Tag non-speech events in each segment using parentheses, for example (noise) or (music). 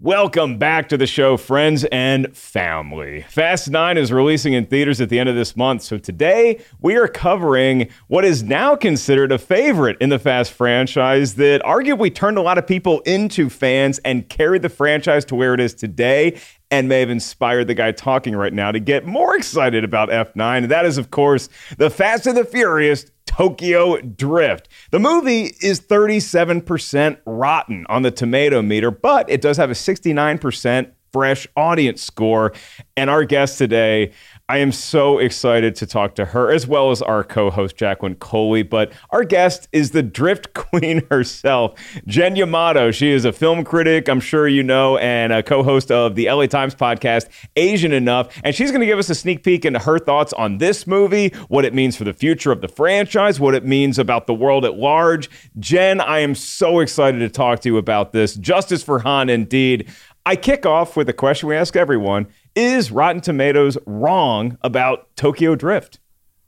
Welcome back to the show, friends and family. Fast 9 is releasing in theaters at the end of this month. So today we are covering what is now considered a favorite in the Fast franchise that arguably turned a lot of people into fans and carried the franchise to where it is today and may have inspired the guy talking right now to get more excited about F9. And that is, of course, The Fast and the Furious Tokyo Drift. The movie is 37% rotten on the tomato meter, but it does have a 69% fresh audience score. And our guest today, I am so excited to talk to her as well as our co host, Jacqueline Coley. But our guest is the drift (laughs) queen herself, Jen Yamato. She is a film critic, I'm sure you know, and a co host of the LA Times podcast, Asian Enough. And she's going to give us a sneak peek into her thoughts on this movie, what it means for the future of the franchise, what it means about the world at large. Jen, I am so excited to talk to you about this. Justice for Han, indeed. I kick off with a question we ask everyone Is Rotten Tomatoes wrong about Tokyo Drift?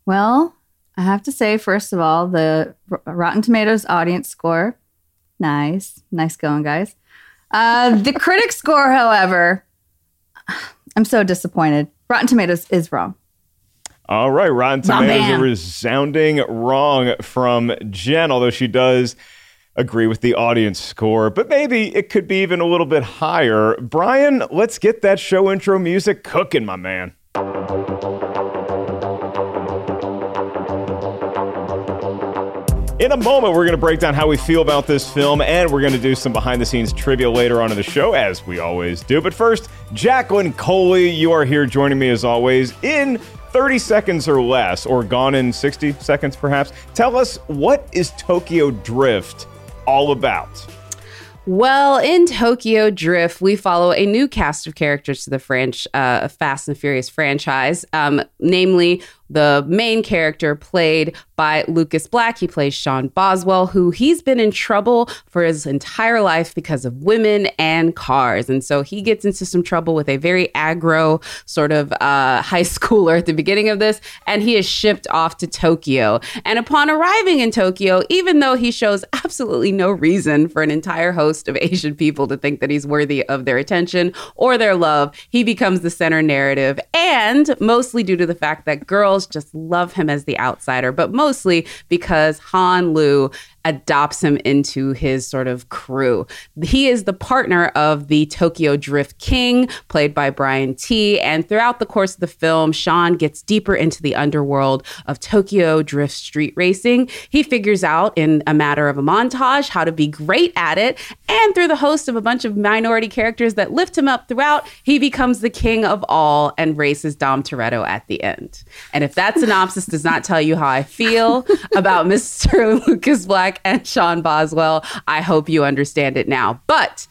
Well, I have to say, first of all, the Rotten Tomatoes audience score, nice. Nice going, guys. Uh, the (laughs) critic score, however, I'm so disappointed. Rotten Tomatoes is wrong. All right, Rotten Tomatoes a resounding wrong from Jen, although she does agree with the audience score, but maybe it could be even a little bit higher. Brian, let's get that show intro music cooking, my man. In a moment, we're going to break down how we feel about this film, and we're going to do some behind the scenes trivia later on in the show, as we always do. But first, Jacqueline Coley, you are here joining me as always in 30 seconds or less, or gone in 60 seconds perhaps. Tell us, what is Tokyo Drift all about? Well, in Tokyo Drift, we follow a new cast of characters to the French uh, Fast and Furious franchise, um, namely the main character played by Lucas Black. He plays Sean Boswell, who he's been in trouble for his entire life because of women and cars. And so he gets into some trouble with a very aggro sort of uh, (laughs) high schooler at the beginning of this, and he is shipped off to Tokyo. And upon arriving in Tokyo, even though he shows absolutely no reason for an entire host of (laughs) Asian people to think that he's worthy of their attention or their love, he becomes the center narrative. And mostly due to the fact that girls just love him as the outsider, but mostly because Han Lu adopts him into his sort of crew. He is the partner of the Tokyo Drift King, played by Brian Tee. And throughout the course of the film, Sean gets deeper into the underworld of Tokyo Drift street racing. He figures out in a matter of a montage how to be great at it. And through the host of a bunch of minority characters that lift him up throughout, he becomes the king of all and races Dom Toretto at the end. And if that synopsis does not tell you how I feel about (laughs) Mr. Lucas Black and Sean Boswell, I hope you understand it now. But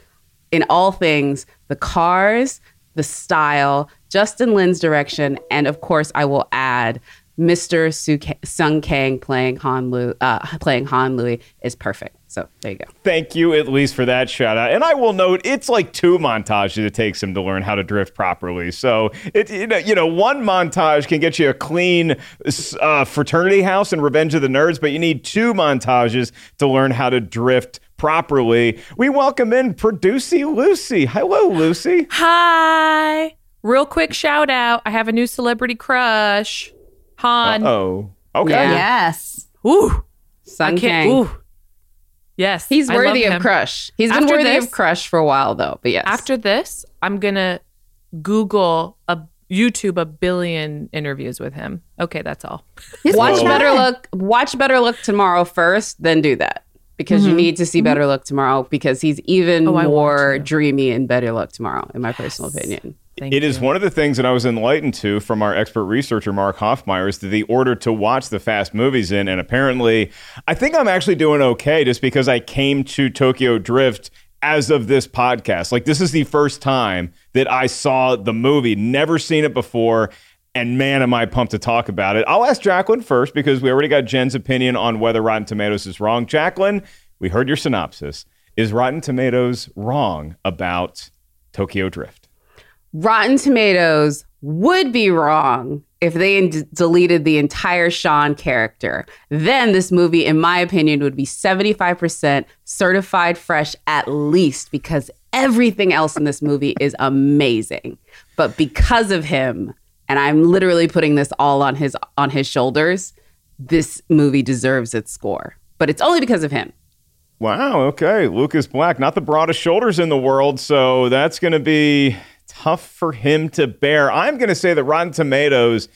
in all things, the cars, the style, Justin Lin's direction, and of course, I will add Mr. Su- Sung Kang playing Han Lue, uh, playing Han Louis is perfect. So there you go. Thank you at least for that shout out. And I will note it's like two montages it takes him to learn how to drift properly. So it you know, you know one montage can get you a clean uh, fraternity house and Revenge of the Nerds, but you need two montages to learn how to drift properly. We welcome in Producy Lucy. Hello, Lucy. Hi. Real quick shout out. I have a new celebrity crush. Han. Oh, okay. Yeah. Yes. Ooh. Sung I. Kang. Ooh. Yes, He's I love worthy of him. crush. He's been After worthy this- of crush for a while though. But yes, After this, I'm gonna Google a YouTube a billion interviews with him. Okay, that's all. He's watch good Better guy. Look. Watch Better Luck tomorrow first, then do that because you mm-hmm. need to see Better mm-hmm. Look tomorrow because he's even Oh, more dreamy in Better Luck tomorrow, in my personal opinion. Thank It is you. one of the things that I was enlightened to from our expert researcher Mark Hoffmeyer is the order to watch the fast movies in, and apparently, I think I'm actually doing okay just because I came to Tokyo Drift as of this podcast. Like this is the first time that I saw the movie, never seen it before. And man, am I pumped to talk about it. I'll ask Jacqueline first because we already got Jen's opinion on whether Rotten Tomatoes is wrong. Jacqueline, we heard your synopsis. Is Rotten Tomatoes wrong about Tokyo Drift? Rotten Tomatoes would be wrong if they d- deleted the entire Sean character. Then this movie, in my opinion, would be 75% certified fresh at least because everything else in this movie is amazing. But because of him, and I'm literally putting this all on his on his shoulders, this movie deserves its score. But it's only because of him. Wow. Okay. Lucas Black, not the broadest shoulders in the world. So that's going to be tough for him to bear. I'm going to say that Rotten Tomatoes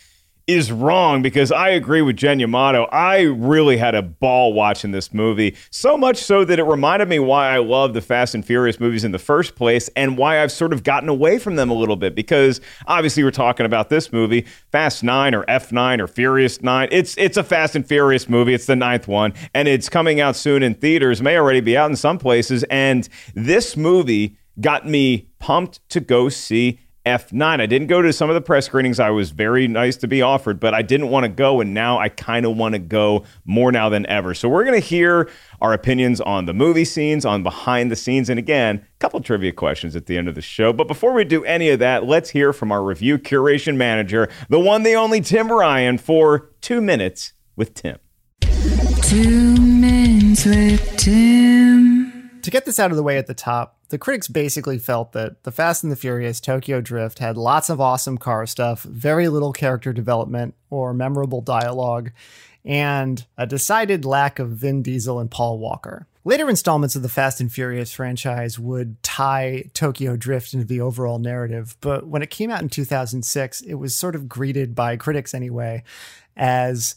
is wrong because I agree with Jen Yamato. I really had a ball watching this movie. So much so that it reminded me why I love the Fast and Furious movies in the first place and why I've sort of gotten away from them a little bit because obviously we're talking about this movie, Fast 9 or F9 or Furious 9. It's it's a Fast and Furious movie. It's the ninth one and it's coming out soon in theaters. May already be out in some places and this movie got me pumped to go see F9. I didn't go to some of the press screenings. I was very nice to be offered, but I didn't want to go. And now I kind of want to go more now than ever. So we're going to hear our opinions on the movie scenes, on behind the scenes, and again, a couple trivia questions at the end of the show. But before we do any of that, let's hear from our review curation manager, the one, the only Tim Ryan, for two minutes with Tim. Two minutes with Tim. To get this out of the way at the top, the critics basically felt that The Fast and the Furious Tokyo Drift had lots of awesome car stuff, very little character development or memorable dialogue, and a decided lack of Vin Diesel and Paul Walker. Later installments of the Fast and Furious franchise would tie Tokyo Drift into the overall narrative, but when it came out in 2006, it was sort of greeted by critics anyway as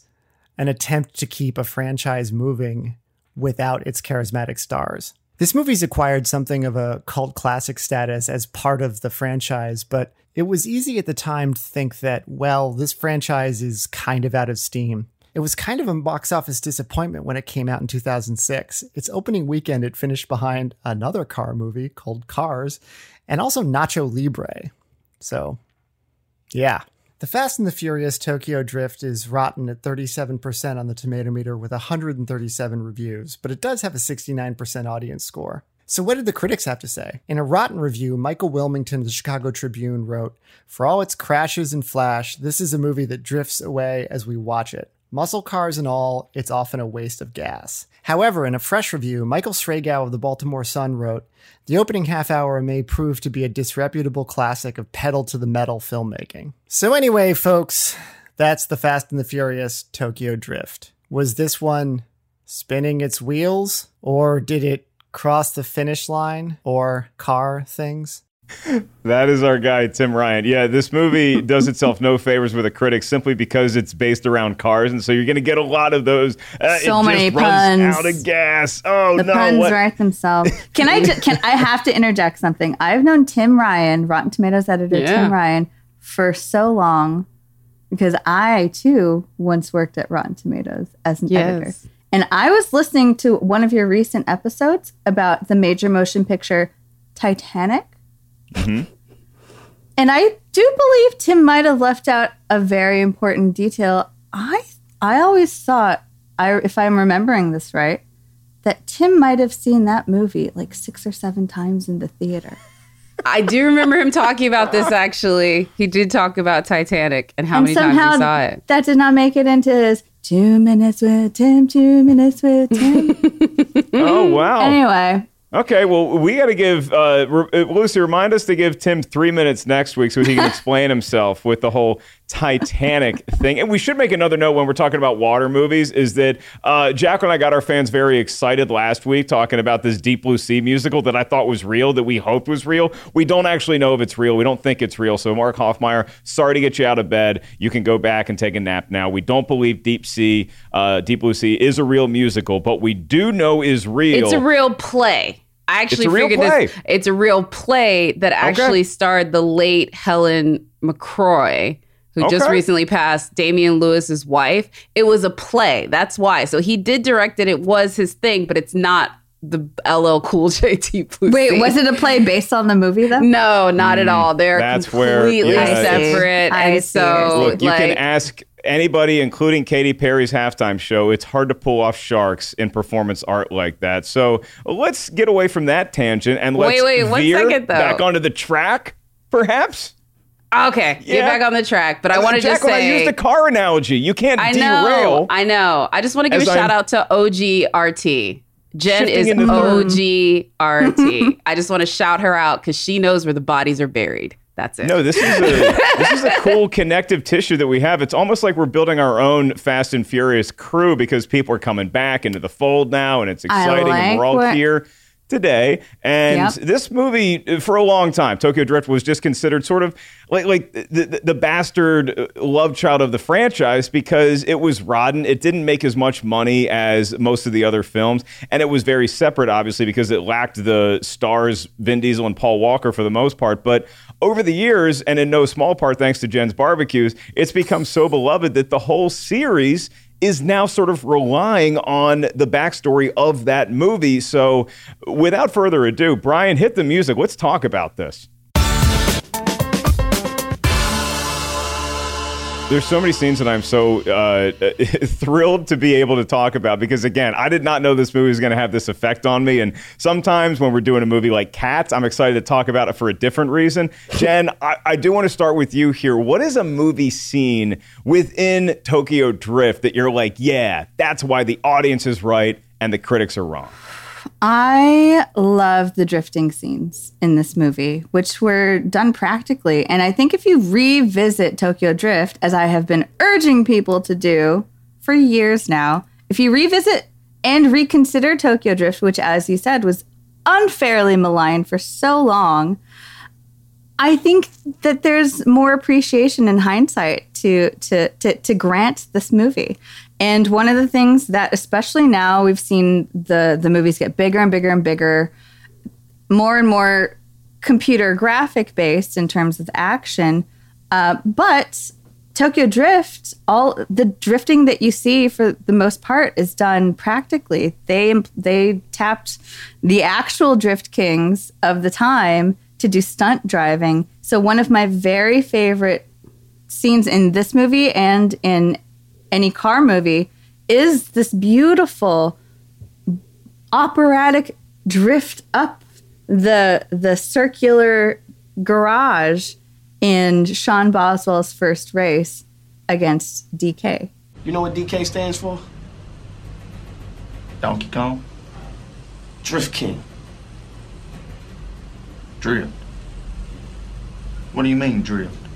an attempt to keep a franchise moving without its charismatic stars. This movie's acquired something of a cult classic status as part of the franchise, but it was easy at the time to think that, well, this franchise is kind of out of steam. It was kind of a box office disappointment when it came out in 2006. Its opening weekend, it finished behind another car movie called Cars and also Nacho Libre. So, yeah. The Fast and the Furious Tokyo Drift is rotten at 37% on the tomato meter with 137 reviews, but it does have a 69% audience score. So, what did the critics have to say? In a rotten review, Michael Wilmington of the Chicago Tribune wrote For all its crashes and flash, this is a movie that drifts away as we watch it. Muscle cars and all, it's often a waste of gas. However, in a fresh review, Michael Sragow of the Baltimore Sun wrote, The opening half hour may prove to be a disreputable classic of pedal to the metal filmmaking. So, anyway, folks, that's The Fast and the Furious Tokyo Drift. Was this one spinning its wheels, or did it cross the finish line, or car things? That is our guy, Tim Ryan. Yeah, this movie does itself no favors with the critics simply because it's based around cars, and so you're going to get a lot of those. Uh, So it many just runs puns. out of gas. Oh The no! puns what- write themselves. (laughs) Can I? ju- Can I have to interject something? I've known Tim Ryan, Rotten Tomatoes editor Yeah. Tim Ryan, for so long because I too once worked at Rotten Tomatoes as an editor. And I was listening to one of your recent episodes about the major motion picture Titanic. Mm-hmm. And I do believe Tim might have left out a very important detail. I I always thought, I if I'm remembering this right, that Tim might have seen that movie like six or seven times in the theater. I do remember him talking about this actually. He did talk about Titanic and how and many times he saw it. that did not make it into his two minutes with Tim, two minutes with Tim. (laughs) Oh wow! anyway, Okay, well, we got to give uh, re- uh, Lucy. Remind us to give Tim three minutes next week so he can (laughs) explain himself with the whole Titanic thing. And we should make another note when we're talking about water movies is that uh, Jack and I got our fans very excited last week talking about this Deep Blue Sea musical that I thought was real, that we hoped was real. We don't actually know if it's real. We don't think it's real. So, Mark Hoffmeyer, sorry to get you out of bed. You can go back and take a nap now. We don't believe Deep Sea, uh, Deep Blue Sea is a real musical, but we do know is real. It's a real play. I actually It's a real figured play. this. It's a real play that actually starred the late Helen McCrory, who just recently passed, Damian Lewis's wife. It was a play. That's why. So he did direct it. It was his thing, but it's not the LL Cool (laughs) J T Deep Blue Wait, Sea. was it a play based on the movie though? No, not at all. They're Mm, that's where- completely yeah, separate. I and see, so. Look, you like, can ask anybody, including Katy Perry's halftime show. It's hard to pull off sharks in performance art like that. So let's get away from that tangent and let's Wait, wait, one veer second, though. back onto the track, perhaps. Okay, Yeah. get back on the track. But I want to just say, I used a car analogy. You can't I derail. know. I know. I just want to give a shout I'm- out to OGRT. Jen is OGRT. (laughs) I just want to shout her out because she knows where the bodies are buried. That's it. No, this is a this is a cool connective tissue that we have. It's almost like we're building our own Fast and Furious crew because people are coming back into the fold now, and it's exciting, and we're all what- here today. And Yep. this movie, for a long time, Tokyo Drift was just considered sort of like like the, the, the bastard uh, love child of the franchise because it was rotten. It didn't make as much money as most of the other films, and it was very separate, obviously, because it lacked the stars Vin Diesel and Paul Walker for the most part. But over the years, and in no small part thanks to Jen's barbecues, it's become so beloved that the whole series is now sort of relying on the backstory of that movie. So, without further ado, Brian, hit the music. Let's talk about this. There's so many scenes that I'm so uh, (laughs) thrilled to be able to talk about because, again, I did not know this movie was going to have this effect on me. And sometimes when we're doing a movie like Cats, I'm excited to talk about it for a different reason. (laughs) Jen, I, I do want to start with you here. What is a movie scene within Tokyo Drift that you're like, yeah, that's why the audience is right and the critics are wrong? I love the drifting scenes in this movie, which were done practically. And I think if you revisit Tokyo Drift, as I have been urging people to do for years now, if you revisit and reconsider Tokyo Drift, which, as you said, was unfairly maligned for so long, I think that there's more appreciation in hindsight to to to, to grant this movie. And one of the things that, especially now, we've seen the the movies get bigger and bigger and bigger, more and more computer graphic based in terms of action. Uh, but Tokyo Drift, all the drifting that you see for the most part is done practically. They they tapped the actual drift kings of the time to do stunt driving. So one of my very favorite scenes in this movie and in any car movie is this beautiful operatic drift up the the circular garage in Sean Boswell's first race against DK. You know what DK stands for? Donkey Kong? Drift King. Drift. What do you mean, drift?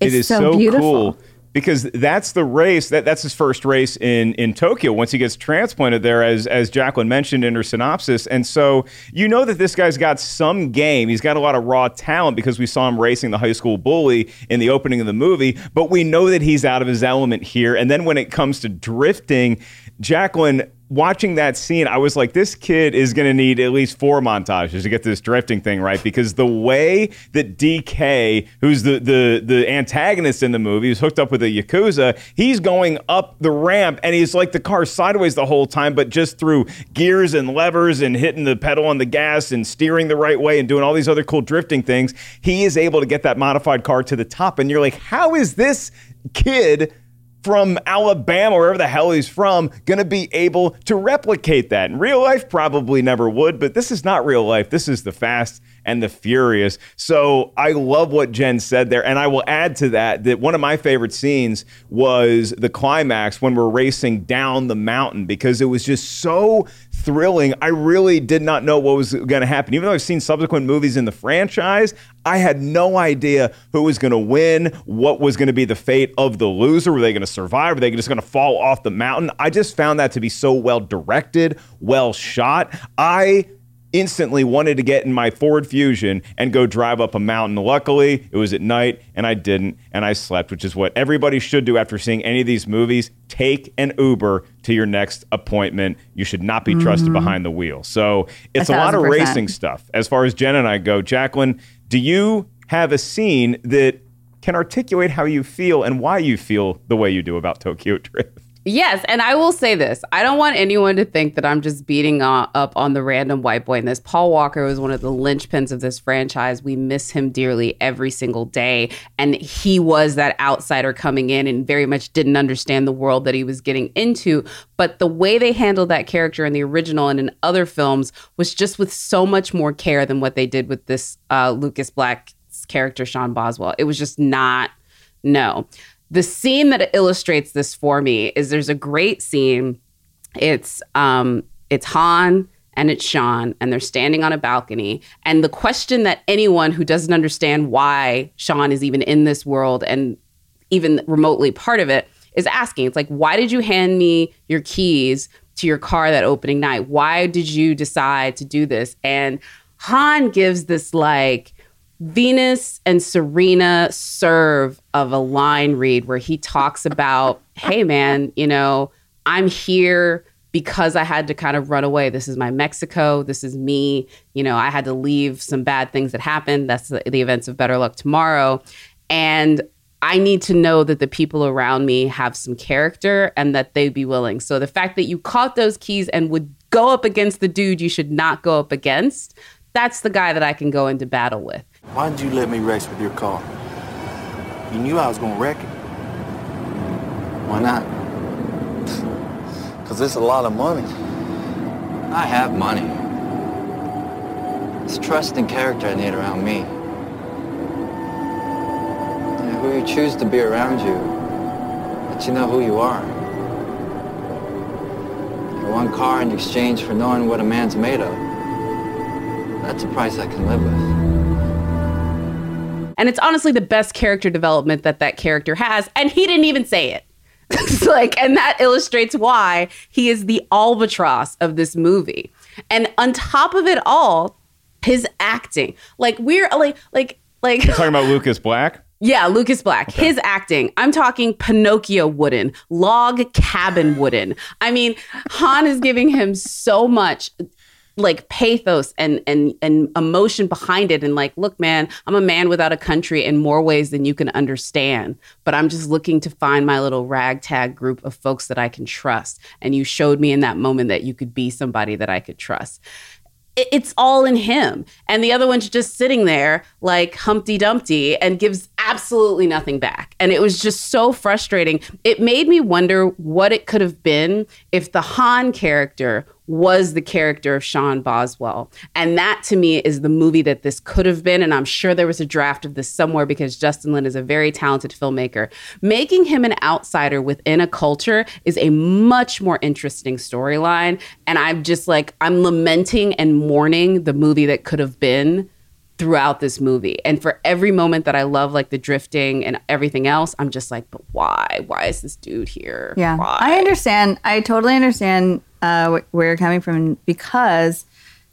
It's it is so so, beautiful. cool because that's the race that that's his first race in in Tokyo once he gets transplanted there as as Jacqueline mentioned in her synopsis. And so you know that this guy's got some game. He's got a lot of raw talent because we saw him racing the high school bully in the opening of the movie but we know that he's out of his element here. And then when it comes to drifting Jacqueline watching that scene, I was like, this kid is going to need at least four montages to get this drifting thing right because the way that DK, who's the the the antagonist in the movie, is hooked up with a yakuza, he's going up the ramp and he's like the car sideways the whole time, but just through gears and levers and hitting the pedal on the gas and steering the right way and doing all these other cool drifting things, he is able to get that modified car to the top. And you're like, how is this kid? From Alabama, wherever the hell he's from, going to be able to replicate that. In real life, probably never would, but this is not real life. This is the Fast and the Furious. So I love what Jen said there. And I will add to that that one of my favorite scenes was the climax when we're racing down the mountain because it was just so thrilling. I really did not know what was going to happen. Even though I've seen subsequent movies in the franchise, I had no idea who was going to win, what was going to be the fate of the loser. Were they going to survive? Were they just going to fall off the mountain? I just found that to be so well directed, well shot. I instantly wanted to get in my Ford Fusion and go drive up a mountain. Luckily, it was at night and I didn't, and I slept, which is what everybody should do after seeing any of these movies. Take an Uber to your next appointment. You should not be trusted Mm-hmm. behind the wheel. So it's A a, lot of percent. racing stuff. As far as Jen and I go, Jacqueline, do you have a scene that can articulate how you feel and why you feel the way you do about Tokyo (laughs) Drift? Yes, and I will say this. I don't want anyone to think that I'm just beating up on the random white boy in this. Paul Walker was one of the linchpins of this franchise. We miss him dearly every single day. And he was that outsider coming in and very much didn't understand the world that he was getting into. But the way they handled that character in the original and in other films was just with so much more care than what they did with this uh, Lucas Black's character, Sean Boswell. It was just not, no the scene that illustrates this for me is there's a great scene. It's um it's Han and it's Sean and they're standing on a balcony. And the question that anyone who doesn't understand why Sean is even in this world and even remotely part of it is asking. It's like why did you hand me your keys to your car that opening night? Why did you decide to do this? And Han gives this like Venus and Serena serve of a line read where he talks about, hey man, you know, I'm here because I had to kind of run away. This is my Mexico. This is me. You know, I had to leave some bad things that happened. That's the, the events of Better Luck Tomorrow. And I need to know that the people around me have some character and that they'd be willing. So the fact that you caught those keys and would go up against the dude you should not go up against, that's the guy that I can go into battle with. Why did you let me race with your car? You knew I was gonna wreck it. Why not? Cause it's a lot of money. I have money. It's trust and character I need around me. And who you choose to be around you, let you know who you are. You one car in exchange for knowing what a man's made of. That's a price I can live with. And it's honestly the best character development that that character has. And he didn't even say it. (laughs) Like, and that illustrates why he is the albatross of this movie. And on top of it all, his acting. Like we're like like like Talking about (laughs) Lucas Black? yeah, Lucas Black. His acting. I'm talking Pinocchio wooden, log cabin wooden. I mean, Han is giving him so much like pathos and and and emotion behind it and like look man i'm a man without a country in more ways than you can understand but i'm just looking to find my little ragtag group of folks that i can trust and you showed me in that moment that you could be somebody that i could trust it- it's all in him. And the other one's just sitting there like Humpty Dumpty and gives absolutely nothing back. And it was just so frustrating. It made me wonder what it could have been if the Han character was the character of Sean Boswell. And that to me is the movie that this could have been. And I'm sure there was a draft of this somewhere because Justin Lin is a very talented filmmaker. Making him an outsider within a culture is a much more interesting storyline. And I'm just like, I'm lamenting and mourning the movie that could have been throughout this movie. And for every moment that I love, like the drifting and everything else, I'm just like, but why? Why is this dude here? Yeah, Why? I understand. I totally understand uh, wh- where you're coming from because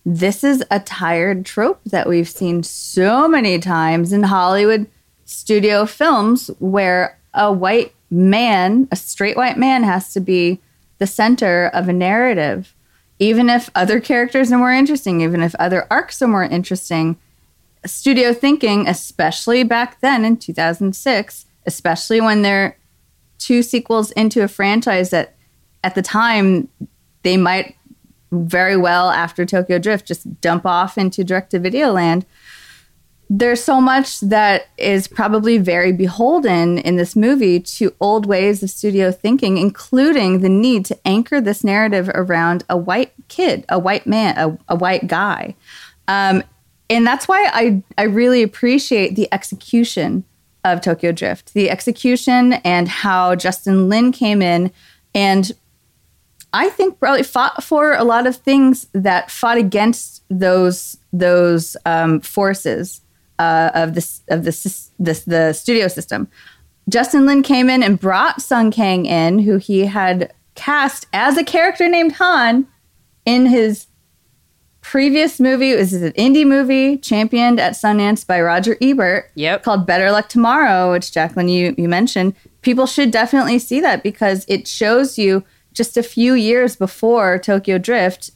this is a tired trope that we've seen so many times in Hollywood studio films where a white man, a straight white man, has to be the center of a narrative. Even if other characters are more interesting, even if other arcs are more interesting, studio thinking, especially back then in 2006, especially when they're two sequels into a franchise that at the time they might very well after Tokyo Drift just dump off into direct to video land. There's so much that is probably very beholden in this movie to old ways of studio thinking, including the need to anchor this narrative around a white kid, a white man, a, a white guy. Um, and that's why I I really appreciate the execution of Tokyo Drift, the execution and how Justin Lin came in and I think probably fought for a lot of things that fought against those those um, forces uh, of this of the, this the studio system. Justin Lin came in and brought Sung Kang in, who he had cast as a character named Han in his previous movie. Was an indie movie championed at Sundance by Roger Ebert. Yep. Called Better Luck Tomorrow, which Jacqueline you you mentioned. People should definitely see that because it shows you just a few years before Tokyo Drift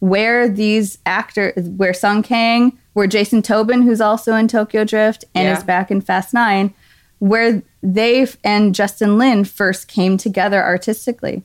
where these actors, where Sung Kang, where Jason Tobin, who's also in Tokyo Drift and Yeah. is back in Fast Nine, where they and Justin Lin first came together artistically.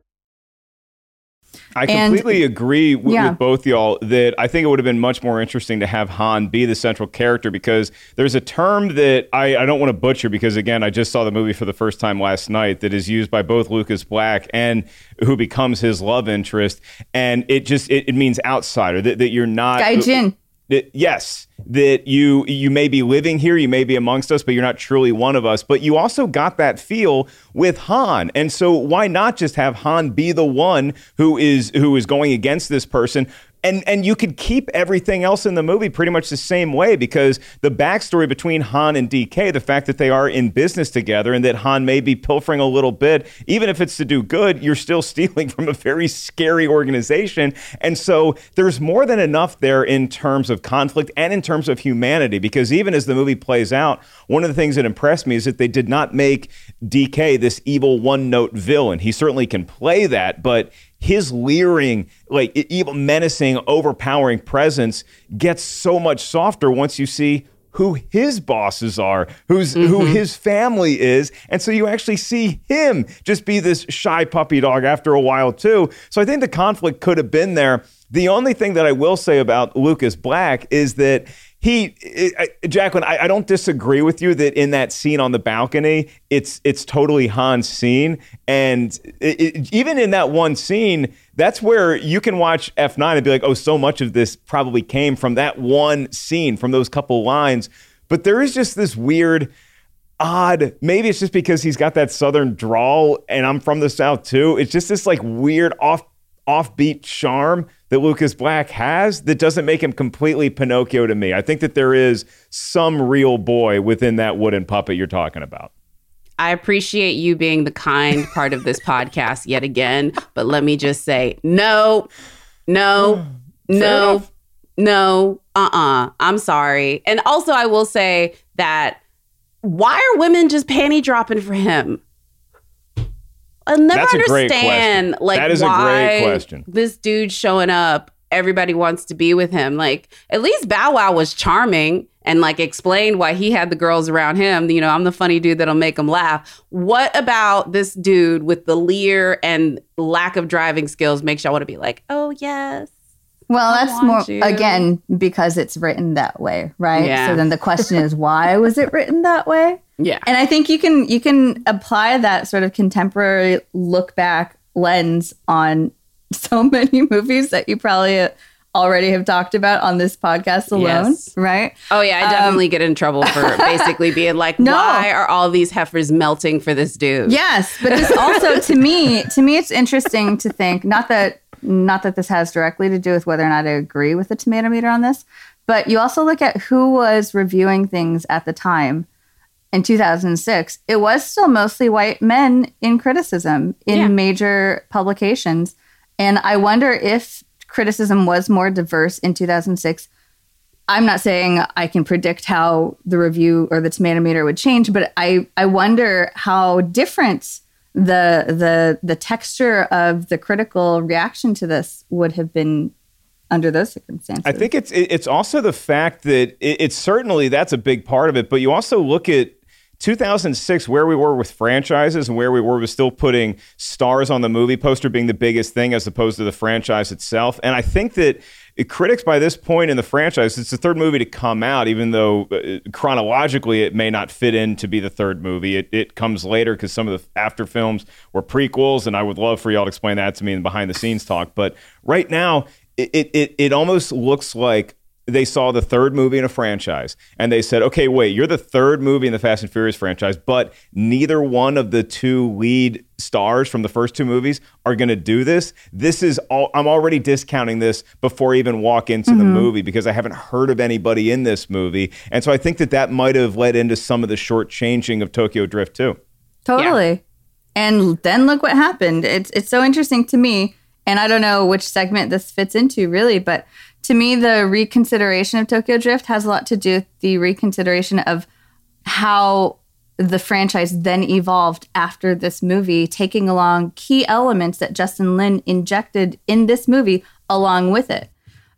I And- completely agree w- Yeah. with both y'all that I think it would have been much more interesting to have Han be the central character because there's a term that I, I don't want to butcher because, again, I just saw the movie for the first time last night that is used by both Lucas Black and who becomes his love interest. And it just, it, it means outsider, that, that you're not. Gaijin. That yes that you you may be living here you may be amongst us but you're not truly one of us. But you also got that feel with Han. And so why not just have Han be the one who is who is going against this person and and you could keep everything else in the movie pretty much the same way because the backstory between Han and DK, the fact that they are in business together and that Han may be pilfering a little bit, even if it's to do good, you're still (laughs) stealing from a very scary organization. And so there's more than enough there in terms of conflict and in terms of humanity. Because even as the movie plays out, one of the things that impressed me is that they did not make DK this evil one note villain. He certainly can play that, but his leering, like evil, menacing, overpowering presence gets so much softer once you see who his bosses are, who's who mm-hmm. his family is, and so you actually see him just be this shy puppy dog after a while too. So I think the conflict could have been there. The only thing that I will say about Lucas Black is that he, Jacqueline, I, I don't disagree with you that in that scene on the balcony, it's it's totally Han's scene, and it, it- even in that one scene, that's where you can watch F9 and be like, oh, so much of this probably came from that one scene, from those couple lines. But there is just this weird odd. Maybe it's just because he's got that southern drawl and I'm from the south too. It's just this like weird off offbeat charm that Lucas Black has that doesn't make him completely Pinocchio to me. I think that there is some real boy within that wooden puppet you're talking about. I appreciate you being the kind part of this (laughs) podcast yet again, but let me just say no, no, (sighs) no, no, uh uh-uh. uh. i am sorry. And also, I will say that why are women just panty dropping for him? I'll never That's a great understand like That is a great question. this dude showing up, everybody wants to be with him. Like at least Bow Wow was charming and like explained why he had the girls around him. You know, I'm the funny dude that'll make them laugh. What about this dude with the leer and lack of driving skills makes y'all want to be like, oh yes. Well, that's more you. again because it's written that way, right? Yeah. So then the question is, why was it written that way? Yeah. And I think you can you can apply that sort of contemporary look back lens on (laughs) so many movies that you probably already have talked about on this podcast alone, Yes. right? Oh yeah, I Um, definitely get in trouble for (laughs) basically being like, No. why are all these heifers melting for this dude? Yes, but this also to me, to me, it's interesting to think not that not that this has directly to do with whether or not I agree with the tomato meter on this, but you also look at who was reviewing things at the time. In 2006, it was still mostly white men in criticism in Yeah. major publications. And I wonder if criticism was more diverse in 2006 I'm not saying I can predict how the review or the tomato meter would change, but I, I wonder how different the the the texture of the critical reaction to this would have been under those circumstances. I think it's it's also the fact that it, it's certainly that's a big part of it, but you also look at 2006 where we were with franchises and where we were with still putting stars on the movie poster being the biggest thing as opposed to the franchise itself. And I think that critics by this point in the franchise, it's the third movie to come out, even though uh, chronologically it may not fit in to be the third movie. It, it comes later because some of the after films were prequels, and I would love for y'all to explain that to me in behind the scenes talk. But right now, it, it, it almost looks like they saw the third movie in a franchise and they said, okay, wait, you're the third movie in the Fast and Furious franchise, but neither one of the two lead stars from the first two movies are going to do this. This is all, I'm already discounting this before I even walk into mm-hmm. the movie because I haven't heard of anybody in this movie. And so I think that that might have led into some of the short changing of Tokyo Drift too. Totally. Yeah. And then look what happened. It's, it's so interesting to me. And I don't know which segment this fits into really, but to me, the reconsideration of Tokyo Drift has a lot to do with the reconsideration of how the franchise then evolved after this movie, taking along key elements that Justin Lin injected in this movie along with it.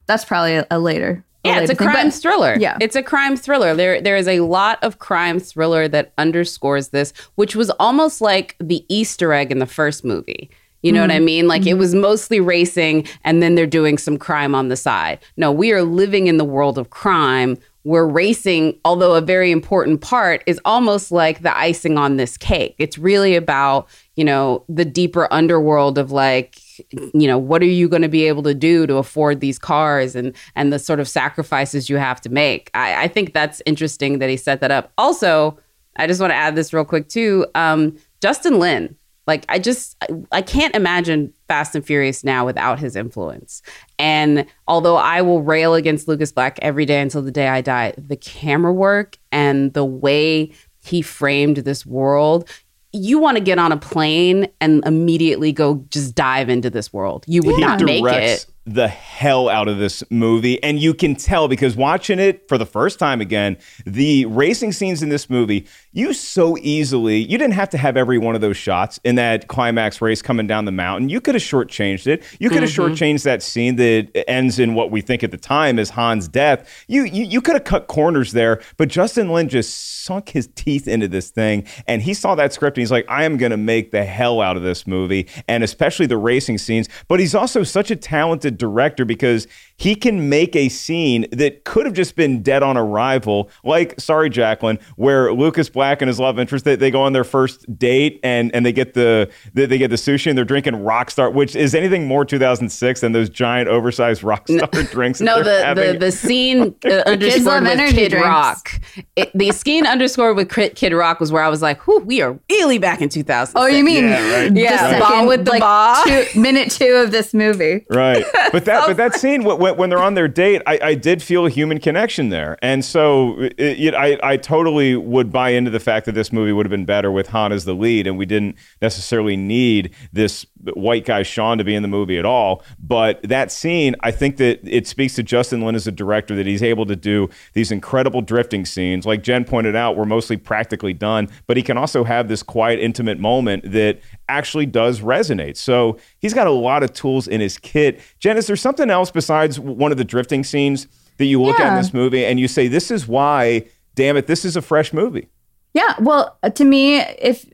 That's probably a, a later. A yeah, later it's a thing, crime but, thriller. Yeah, it's a crime thriller. There, there is a lot of crime thriller that underscores this, which was almost like the Easter egg in the first movie. You know mm-hmm. what I mm-hmm. mean? Like mm-hmm. it was mostly racing and then they're doing some crime on the side. No, we are living in the world of crime where racing, although a very important part, is almost like the icing on this cake. It's really about, you know, the deeper underworld of like, you know, what are you going to be able to do to afford these cars and and the sort of sacrifices you have to make. I, I think that's interesting that he set that up. Also, I just want to add this real quick too. Um, Justin Lin, like I just I can't imagine Fast and Furious now without his influence. And although I will rail against Lucas Black every day until the day I die, the camera work and the way he framed this world, you want to get on a plane and immediately go just dive into this world. You would yeah. not make it the hell out of this movie. And you can tell because watching it for the first time again, the racing scenes in this movie, you so easily, you didn't have to have every one of those shots in that climax race coming down the mountain. You could have shortchanged it. You could have mm-hmm. shortchanged that scene that ends in what we think at the time is Han's death. You, you, you could have cut corners there, but Justin Lin just sunk his teeth into this thing. And he saw that script and he's like, I am going to make the hell out of this movie. And especially the racing scenes. But he's also such a talented director because he can make a scene that could have just been dead on arrival, like Sorry Jacqueline, where Lucas Black and his love interest they, they go on their first date and and they get the they, they get the sushi and they're drinking Rockstar, which is anything more 2006 than those giant oversized Rockstar (laughs) no, drinks. No, the, the the scene (laughs) uh, underscored with Kid drinks. Rock. It, the scene underscored with Kid Rock was where I was like, "Whew, we are really back in 2000." Oh, you mean yeah, right. yeah. the second, with the like, two, minute two of this movie, right? (laughs) (laughs) But that but that scene when, when they're on their date, I, I did feel a human connection there, and so it, it, I I totally would buy into the fact that this movie would have been better with Han as the lead, and we didn't necessarily need this white guy Sean to be in the movie at all. But that scene, I think that it speaks to Justin Lin as a director that he's able to do these incredible drifting scenes. Like Jen pointed out, we're mostly practically done, but he can also have this quiet, intimate moment that actually does resonate. So he's got a lot of tools in his kit. Jen, is there something else besides one of the drifting scenes that you look yeah. at in this movie and you say, this is why, damn it, this is a fresh movie? Yeah. Well, to me, if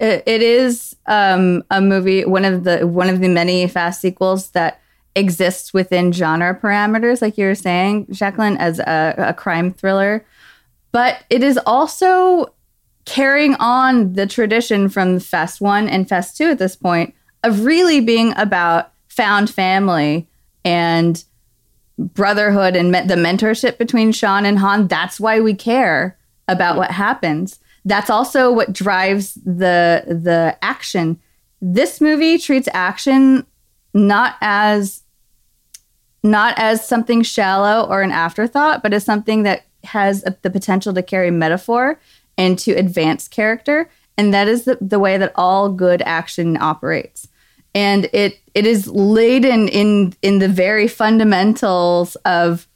it is um, a movie, one of the one of the many fast sequels that exists within genre parameters, like you were saying, Jacqueline, as a, a crime thriller. But it is also carrying on the tradition from Fast One and Fast Two at this point of really being about found family and brotherhood and the mentorship between Sean and Han. That's why we care about what happens that's also what drives the the action. This movie treats action not as not as something shallow or an afterthought, but as something that has a, the potential to carry metaphor and to advance character. And that is the, the way that all good action operates. And it it is laden in in the very fundamentals of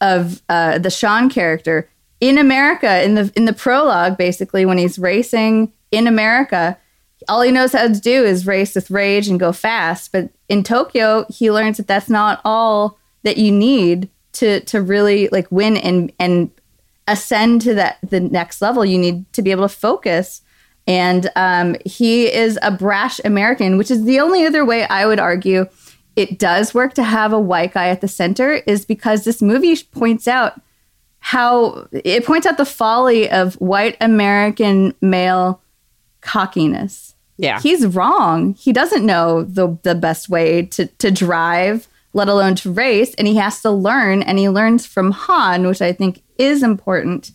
of uh, the Sean character. In America in the in the prologue basically when he's racing in America all he knows how to do is race with rage and go fast. But in Tokyo he learns that that's not all that you need to to really like win and and ascend to that the next level. You need to be able to focus and um, he is a brash American which is the only other way I would argue it does work to have a white guy at the center is because this movie points out how it points out the folly of white American male cockiness. Yeah. He's wrong. He doesn't know the the best way to to drive, let alone to race, and he has to learn and he learns from Han, which I think is important.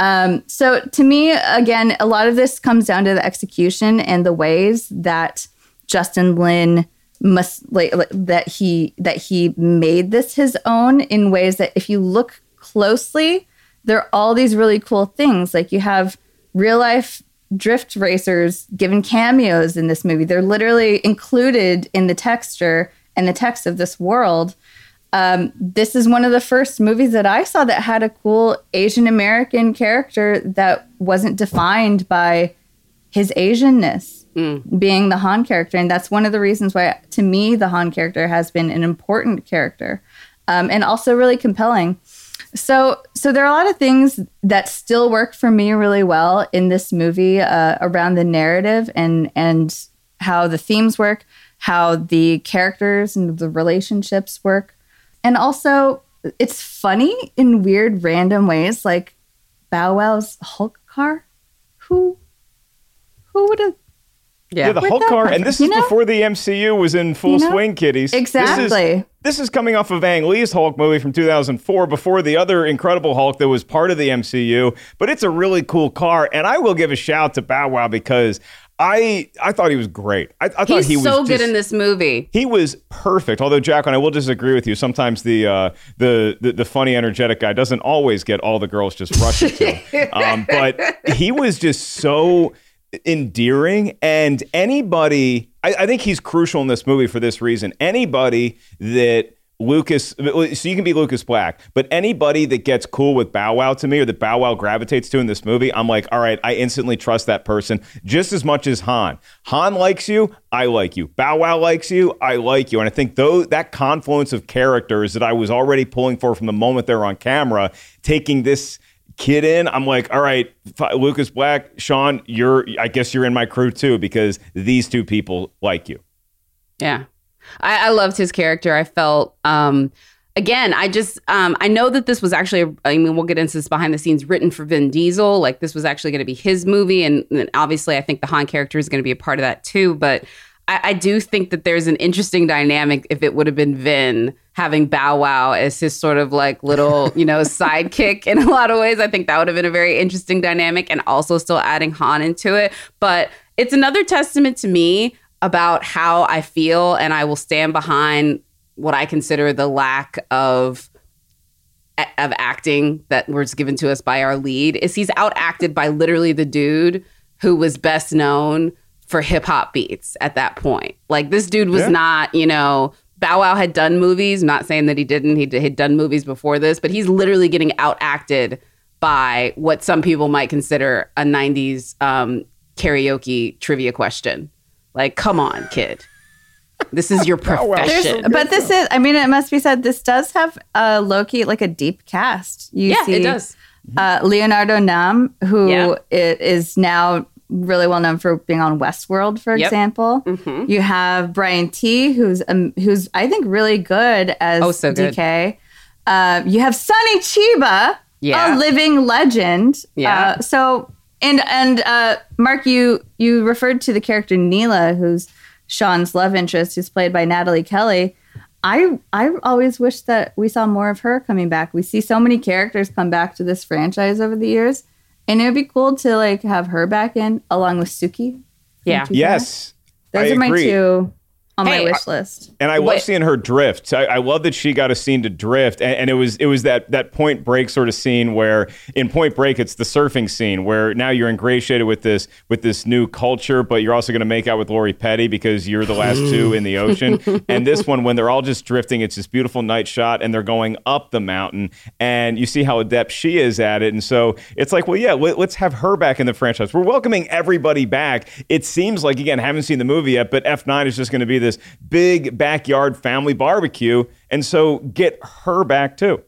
Um, so to me, again, a lot of this comes down to the execution and the ways that Justin Lin must like, that he that he made this his own in ways that if you look closely, there are all these really cool things. Like you have real life drift racers given cameos in this movie. They're literally included in the texture and the text of this world. Um, this is one of the first movies that I saw that had a cool Asian American character that wasn't defined by his Asianness being the Han character. And that's one of the reasons why, to me, the Han character has been an important character um, and also really compelling. So, so there are a lot of things that still work for me really well in this movie uh, around the narrative and and how the themes work, how the characters and the relationships work, and also it's funny in weird random ways, like Bow Wow's Hulk car. Who, who would have? Yeah, the Where'd Hulk car, come and from? this You is know? before the MCU was in full You know? swing, kiddies. This is- Exactly. This is, coming off of Ang Lee's Hulk movie from 2004, before the other Incredible Hulk that was part of the MCU. But it's a really cool car, and I will give a shout to Bow Wow because I I thought he was great. I, I thought He's he was so good just- in this movie. He was perfect. Although Jacqueline, I will disagree with you. Sometimes the uh, the, the the funny, energetic guy doesn't always get all the girls just rushing to him. (laughs) Um, but he was just so endearing, and anybody, I, I think he's crucial in this movie for this reason. Anybody that Lucas, so you can be Lucas Black, but anybody that gets cool with Bow Wow to me or that Bow Wow gravitates to in this movie, I'm like, all right, I instantly trust that person just as much as Han. Han likes you, I like you. Bow Wow likes you, I like you. And I think though that confluence of characters that I was already pulling for from the moment they're on camera, taking this kid in, I'm like, all right, Lucas Black, Sean, you're, I guess you're in my crew too because these two people like you. Yeah. I, I loved his character. I felt um again, I just um I know that this was actually I mean, we'll get into this behind the scenes written for Vin Diesel. Like this was actually gonna be his movie, and, and obviously I think the Han character is gonna be a part of that too. But I, I do think that there's an interesting dynamic if it would have been Vin having Bow Wow as his sort of like little, (laughs) you know, sidekick in a lot of ways. I think that would have been a very interesting dynamic and also still adding Han into it. But it's another testament to me about how I feel, and I will stand behind what I consider the lack of of acting that was given to us by our lead is he's outacted by literally the dude who was best known for hip hop beats at that point. Like this dude was Yeah. not, you know, Bow Wow had done movies. Not saying that he didn't. He had done movies before this, but he's literally getting outacted by what some people might consider a '90s um, karaoke trivia question. Like, come on, kid. This is your (laughs) profession. There's- but this is, I mean, it must be said, this does have a low key, like a deep cast. You Yeah, it does. Uh, Leonardo Nam, who Yeah. is now really well known for being on Westworld, for Yep. example. Mhm. You have Brian Tee, who's um, who's I think really good as Oh, so good. DK. Uh, you have Sonny Chiba, Yeah. a living legend. Yeah. Uh, so and and uh, Mark, you you referred to the character Neela, who's Sean's love interest, who's played by Nathalie Kelley. I I always wish that we saw more of her coming back. We see so many characters come back to this franchise over the years, and it would be cool to like have her back in along with Suki. Yeah. Don't Yes. Those I are my agree. two on Hey, my wish list. And I love seeing her drift. I, I love that she got a scene to drift, and, and it was it was that that Point Break sort of scene where in Point Break it's the surfing scene where now you're ingratiated with this with this new culture, but you're also going to make out with Lori Petty because you're the last two in the ocean. (laughs) and this one, when they're all just drifting, it's this beautiful night shot, and they're going up the mountain, and you see how adept she is at it. And so it's like, well, yeah, let, let's have her back in the franchise. We're welcoming everybody back. It seems like again, haven't seen the movie yet, but F9 is just going to be this big backyard family barbecue, and so get her back too.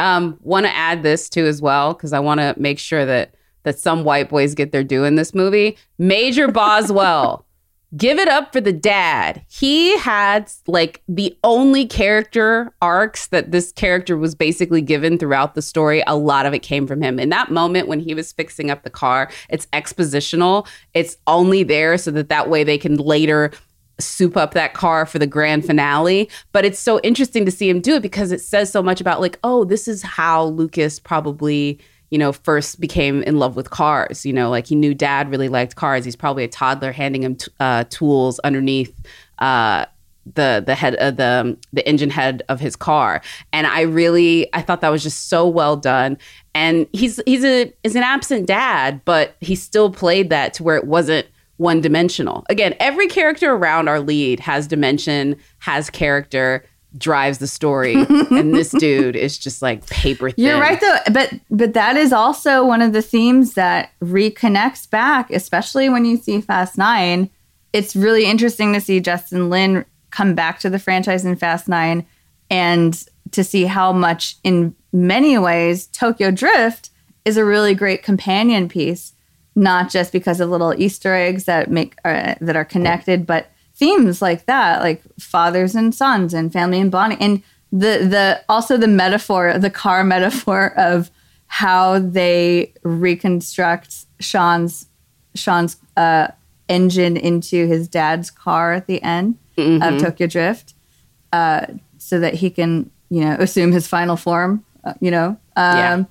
Um, want to add this too as well because I want to make sure that that some white boys get their due in this movie. Major Boswell (laughs) give it up for the dad. He had like the only character arcs that this character was basically given throughout the story. A lot of it came from him. In that moment when he was fixing up the car, it's expositional. It's only there so that that way they can later soup up that car for the grand finale. But it's so interesting to see him do it because it says so much about like, oh, this is how Lucas probably you know, first became in love with cars. You know, like he knew dad really liked cars. He's probably a toddler handing him t- uh, tools underneath uh, the the head of the the engine head of his car. And I really I thought that was just so well done. And he's he's a is an absent dad, but he still played that to where it wasn't one dimensional. Again, every character around our lead has dimension, has character drives the story (laughs) and this dude is just like paper thin. You're right though, but but that is also one of the themes that reconnects back, especially when you see Fast 9. It's really interesting to see Justin Lin come back to the franchise in Fast 9 and to see how much in many ways Tokyo Drift is a really great companion piece, not just because of little Easter eggs that make uh, that are connected, but themes like that, like fathers and sons and family and bonding, and the the also the metaphor, the car (laughs) metaphor of how they reconstruct Sean's Sean's uh, engine into his dad's car at the end Mm-hmm. of Tokyo Drift, uh, so that he can you know assume his final form. Uh, you know, um, Yeah.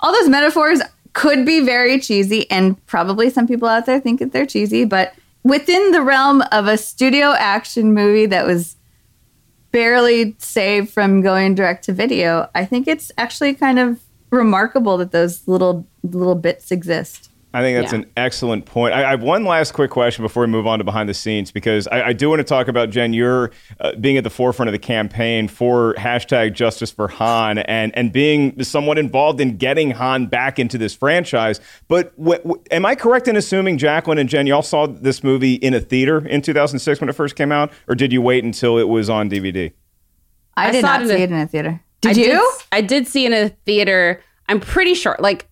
all those metaphors could be very cheesy, and probably some people out there think that they're cheesy, but within the realm of a studio action movie that was barely saved from going direct to video, I think it's actually kind of remarkable that those little little bits exist. I think that's Yeah. an excellent point. I, I have one last quick question before we move on to behind the scenes because I, I do want to talk about Jen. You're uh, being at the forefront of the campaign for hashtag Justice for Han and and being somewhat involved in getting Han back into this franchise. But w- w- am I correct in assuming Jacqueline and Jen, y'all saw this movie in a theater in 2006 when it first came out, or did you wait until it was on DVD? I, I did saw not it in see a- it in a theater. Did I you? I did see in a theater. I'm pretty sure. Like,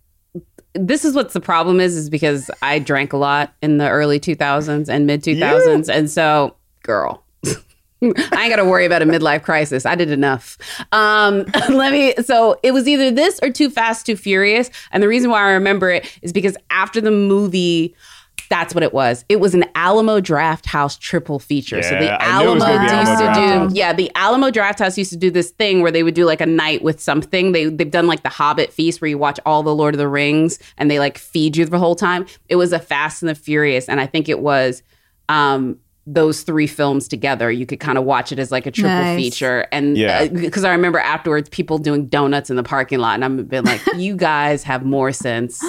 this is what's the problem is, is because I drank a lot in the early 2000s and mid 2000s, and so, girl. (laughs) I ain't got to worry about a midlife crisis. I did enough. Um, (laughs) let me. So it was either this or Too Fast, Too Furious. And the reason why I remember it is because after the movie, that's what it was. It was an Alamo Drafthouse triple feature. so the Yeah, it was Alamo used Alamo to do House. yeah, the Alamo Drafthouse used to do this thing where they would do like a night with something. They they've done like the Hobbit feast where you watch all the Lord of the Rings and they like feed you the whole time. It was a Fast and the Furious, and I think it was um those three films together. You could kind of watch it as like a triple Nice. feature, and Yeah. because I remember afterwards people doing donuts in the parking lot, and I'm been like, (laughs) you guys have more sense.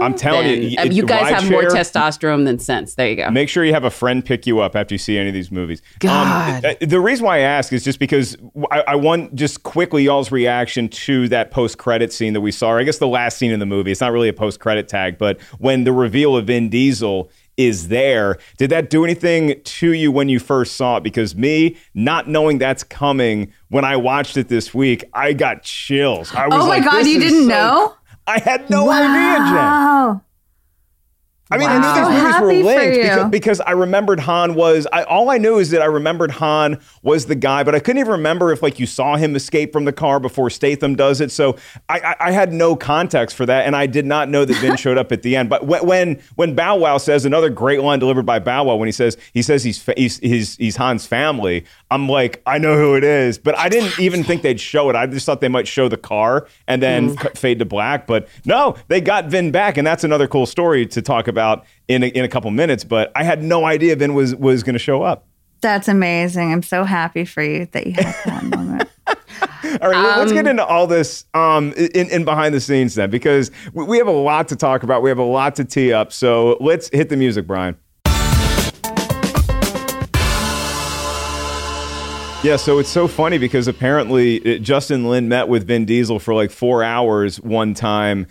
I'm telling than- you, uh, it- you guys have more rideshare- testosterone than sense. There you go. Make sure you have a friend pick you up after you see any of these movies. God. Um, the reason why I ask is just because I, I want just quickly y'all's reaction to that post credit scene that we saw. Or I guess the last scene in the movie. It's not really a post credit tag, but when the reveal of Vin Diesel is there, did that do anything to you when you first saw it? Because me, not knowing that's coming, when I watched it this week, I got chills. I was Oh my like, god, you didn't so- know? I had no idea, Jen. I mean, Wow. I knew these movies were linked because, because I remembered Han was. I, all I knew is that I remembered Han was the guy, but I couldn't even remember if like you saw him escape from the car before Statham does it. So I, I, I had no context for that, and I did not know that Vin (laughs) showed up at the end. But when when when Bow Wow says another great line delivered by Bow Wow when he says he says he's fa- he's he's, he's Han's family, I'm like I know who it is, but I didn't (laughs) even think they'd show it. I just thought they might show the car and then Mm. fade to black. But no, they got Vin back, and that's another cool story to talk about in a, in a couple minutes. But I had no idea Vin was was going to show up. That's amazing. I'm so happy for you that you had that (laughs) moment. All right, let's get into all this um, in, in behind the scenes then, because we have a lot to talk about. We have a lot to tee up. So let's hit the music, Brian. Yeah, so it's so funny because apparently uh, Justin Lin met with Vin Diesel for like four hours one time,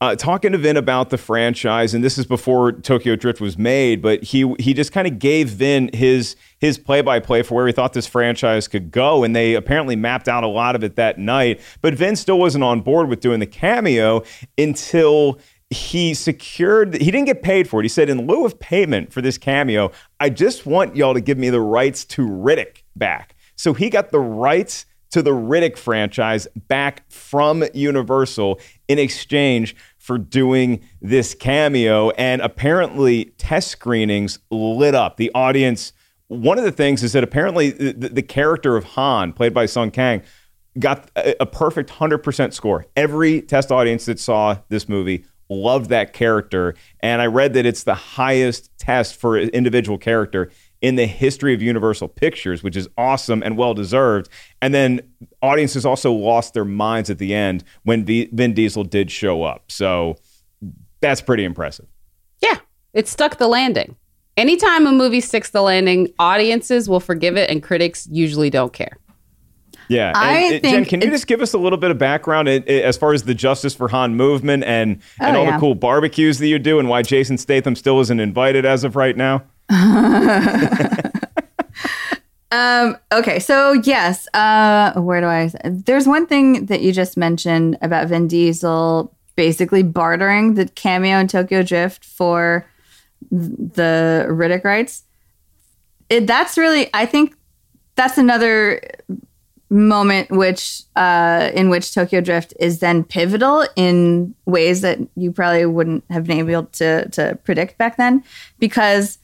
uh, talking to Vin about the franchise. And this is before Tokyo Drift was made, but he he just kind of gave Vin his his play by play for where he thought this franchise could go, and they apparently mapped out a lot of it that night. But Vin still wasn't on board with doing the cameo until he secured he didn't get paid for it. He said in lieu of payment for this cameo, I just want y'all to give me the rights to Riddick back. So he got the rights to the Riddick franchise back from Universal in exchange for doing this cameo and apparently test screenings lit up. The audience one of the things is that apparently the, the character of Han, played by Sung Kang, got a, a perfect 100% score. Every test audience that saw this movie loved that character. And I read that it's the highest test for an individual character in the history of Universal Pictures, which is awesome and well deserved. And then audiences also lost their minds at the end when v- Vin Diesel did show up. So that's pretty impressive. Yeah, it stuck the landing. Anytime a movie sticks the landing, audiences will forgive it and critics usually don't care. Yeah. I And, uh, Jen, think can you just give us a little bit of background i- i- as far as the Justice for Han movement and, and Oh, all yeah. the cool barbecues that you do and why Jason Statham still isn't invited as of right now? (laughs) Um, okay, so yes, uh, where do I? There's one thing that you just mentioned about Vin Diesel basically bartering the cameo in Tokyo Drift for the Riddick rights. It, that's really, I think, that's another moment which uh, in which Tokyo Drift is then pivotal in ways that you probably wouldn't have been able to to predict back then, because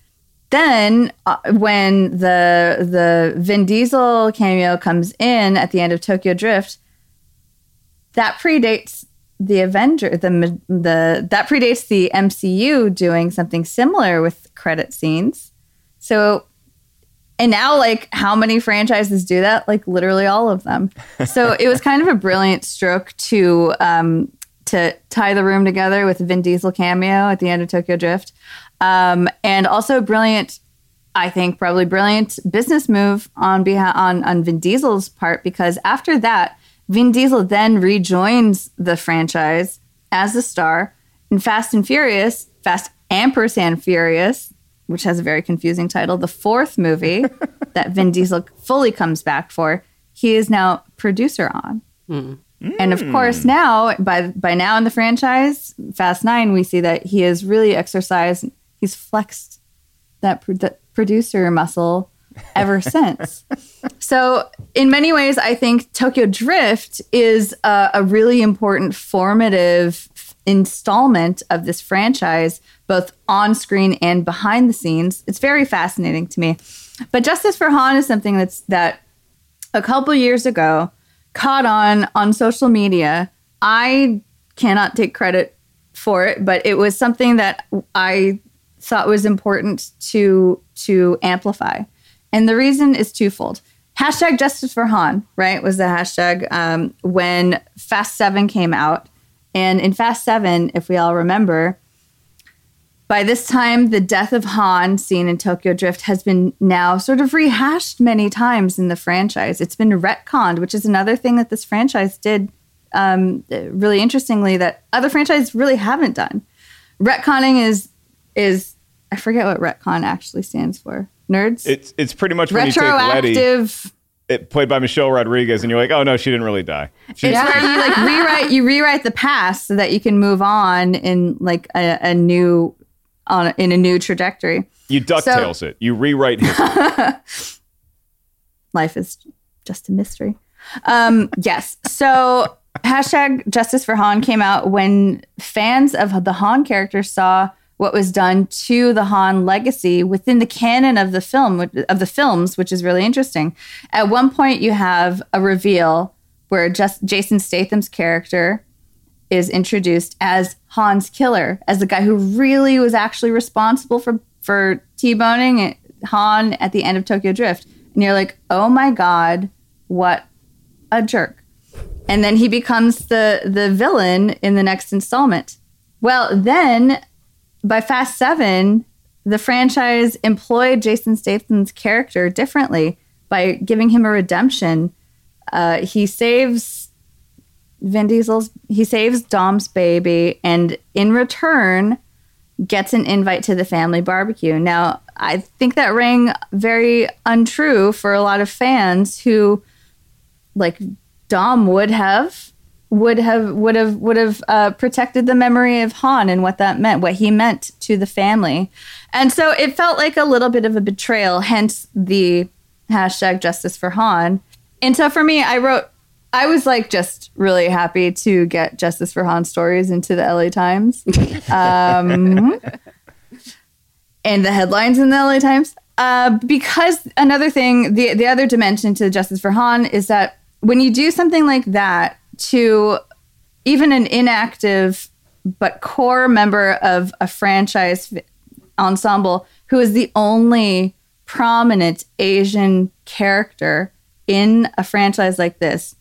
then uh, when the the Vin Diesel cameo comes in at the end of Tokyo Drift, that predates the Avenger the the that predates the MCU doing something similar with credit scenes. So and now like how many franchises do that? Like literally all of them. (laughs) So it was kind of a brilliant stroke to um to tie the room together with Vin Diesel cameo at the end of Tokyo Drift. Um, and also brilliant, I think probably brilliant business move on behalf on, on Vin Diesel's part because after that, Vin Diesel then rejoins the franchise as the star in Fast and Furious, Fast ampersand Furious, which has a very confusing title, the fourth movie (laughs) that Vin Diesel fully comes back for. He is now producer on. And of course, now by by now in the franchise, Fast Nine, we see that he has really exercised. He's flexed that, pro- that producer muscle ever (laughs) since. So, in many ways, I think Tokyo Drift is a, a really important formative installment of this franchise, both on screen and behind the scenes. It's very fascinating to me. But Justice for Han is something that's that a couple years ago caught on on social media. I cannot take credit for it, but it was something that I thought was important to to amplify. And the reason is twofold. Hashtag justice for Han, right, was the hashtag um, when Fast 7 came out. And in Fast 7, if we all remember, by this time, the death of Han, seen in Tokyo Drift, has been now sort of rehashed many times in the franchise. It's been retconned, which is another thing that this franchise did um, really interestingly that other franchises really haven't done. Retconning is is I forget what retcon actually stands for. Nerds. It's it's pretty much when you take Letty, Retroactive. it, played by Michelle Rodriguez, and you're like, oh no, she didn't really die. She- It's where you like rewrite you rewrite the past so that you can move on in like a, a new on in a new trajectory. you ducktails it. You rewrite history. (laughs) life is just a mystery. Um, yes. So hashtag justice for Han came out when fans of the Han character saw what was done to the Han legacy within the canon of the film of the films, which is really interesting. At one point, you have a reveal where just Jason Statham's character is introduced as Han's killer, as the guy who really was actually responsible for for t-boning Han at the end of Tokyo Drift. And you're like, "Oh my god, what a jerk." And then he becomes the the villain in the next installment. Well, then by Fast 7, the franchise employed Jason Statham's character differently by giving him a redemption. Uh, he saves Vin Diesel's he saves Dom's baby and in return gets an invite to the family barbecue. Now, I think that rang very untrue for a lot of fans who like Dom would have would have would have would have uh, protected the memory of Han and what that meant, what he meant to the family, and so it felt like a little bit of a betrayal. Hence the hashtag Justice for Han. And so for me, I wrote. I was like just really happy to get Justice for Han stories into the LA Times, (laughs) um, and the headlines in the LA Times. Uh, because another thing, the the other dimension to Justice for Han is that when you do something like that to even an inactive but core member of a franchise ensemble who is the only prominent Asian character in a franchise like this,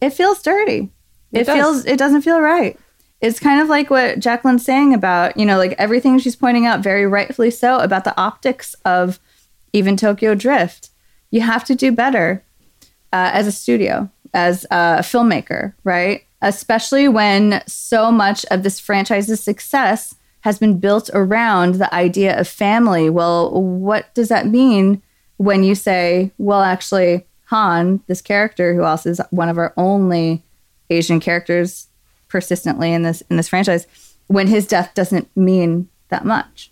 it feels dirty. It, It feels it doesn't feel right. It's kind of like what Jacqueline's saying about, you know, like everything she's pointing out very rightfully so about the optics of even Tokyo Drift. You have to do better uh, as a studio, as a filmmaker, right? Especially when so much of this franchise's success has been built around the idea of family. Well, what does that mean when you say, well, actually, Han, this character who also is one of our only Asian characters persistently in this in this franchise, when his death doesn't mean that much.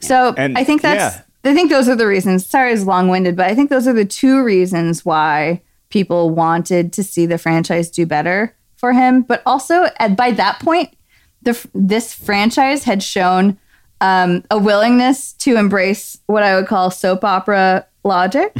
So And- I think that's yeah. I think those are the reasons. Sorry, it's long winded, but I think those are the two reasons why people wanted to see the franchise do better for him. But also, at, by that point, the this franchise had shown um, a willingness to embrace what I would call soap opera logic,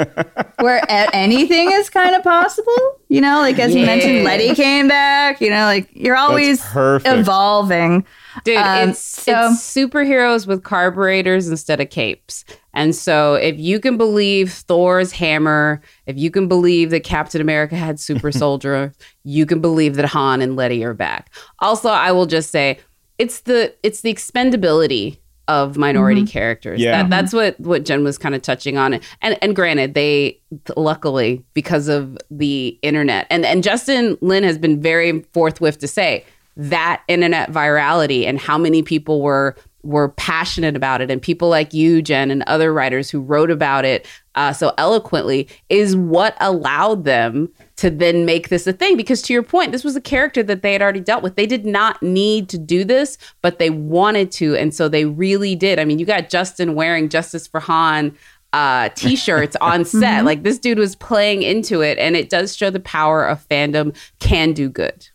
(laughs) where anything is kind of possible. You know, like as you mentioned, Letty came back. You know, like you're always evolving. Dude, Um, it's so- it's superheroes with carburetors instead of capes. And so if you can believe Thor's hammer, if you can believe that Captain America had super (laughs) soldier, you can believe that Han and Letty are back. Also, I will just say it's the it's the expendability of minority Mm-hmm. characters. Yeah. That, that's what what Jen was kind of touching on. And and granted, they luckily because of the internet and and Justin Lin has been very forthwith to say that internet virality and how many people were were passionate about it. And people like you jen and other writers who wrote about it uh, so eloquently is what allowed them to then make this a thing. Because to your point this was a character that they had already dealt with. They did not need to do this but they wanted to. And so they really did. I mean you got justin wearing justice for han uh, t-shirts (laughs) on set. Like this dude was playing into it and it does show the power of fandom can do good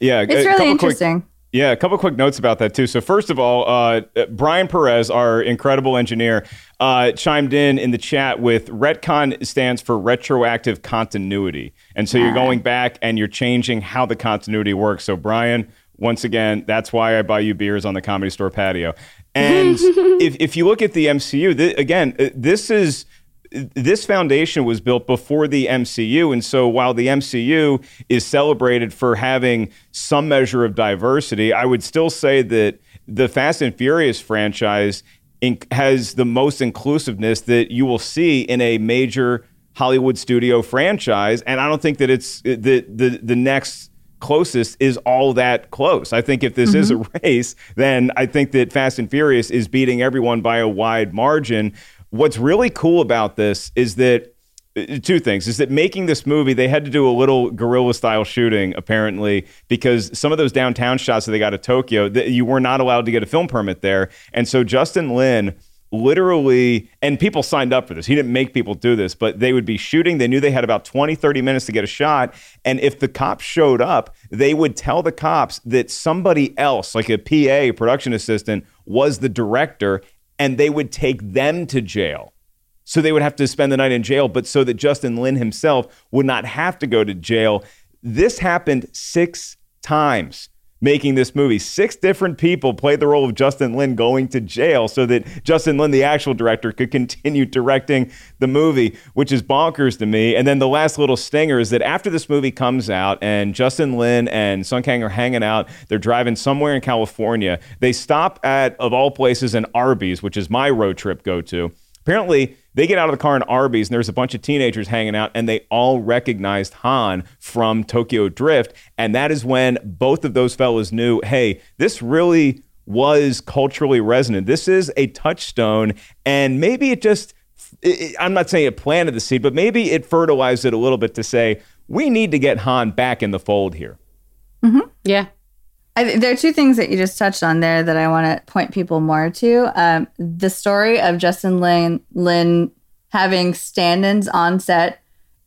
Yeah, It's a really couple quick- interesting. yeah, a couple quick notes about that too. So first of all, uh, Brian Perez, our incredible engineer, uh, chimed in in the chat with retcon stands for retroactive continuity, and so you're going back and you're changing how the continuity works. So Brian, once again, that's why I buy you beers on the comedy store patio. And (laughs) if if you look at the MCU, th- again, uh, this is this foundation was built before the MCU. And so while the MCU is celebrated for having some measure of diversity, I would still say that the Fast and Furious franchise in- has the most inclusiveness that you will see in a major Hollywood studio franchise. And I don't think that it's uh, the, the, the next closest is all that close. I think if this is a mm-hmm. race, then I think that Fast and Furious is beating everyone by a wide margin. What's really cool about this is that uh, two things is that making this movie they had to do a little guerrilla style shooting apparently because some of those downtown shots that they got at Tokyo you were not allowed to get a film permit there. And so Justin Lin literally and people signed up for this. He didn't make people do this but they would be shooting. They knew they had about 20 30 minutes to get a shot. And if the cops showed up they would tell the cops that somebody else like a PA production assistant was the director and they would take them to jail so they would have to spend the night in jail, but so that Justin Lin himself would not have to go to jail. This happened six times making this movie. Six different people played the role of Justin Lin going to jail so that Justin Lin, the actual director, could continue directing the movie, which is bonkers to me. And then the last little stinger is that after this movie comes out and Justin Lin and Sung Kang are hanging out, they're driving somewhere in California. They stop at, of all places, an Arby's, which is my road trip go to. Apparently, they get out of the car in Arby's, and there's a bunch of teenagers hanging out, and they all recognized Han from Tokyo Drift. And that is when both of those fellas knew hey, this really was culturally resonant. This is a touchstone, and maybe it just, it- I'm not saying it planted the seed, but maybe it fertilized it a little bit to say, we need to get Han back in the fold here. Mm-hmm. Yeah. I, there are two things that you just touched on there that I want to point people more to. Um, the story of Justin Lin, Lin having stand-ins on set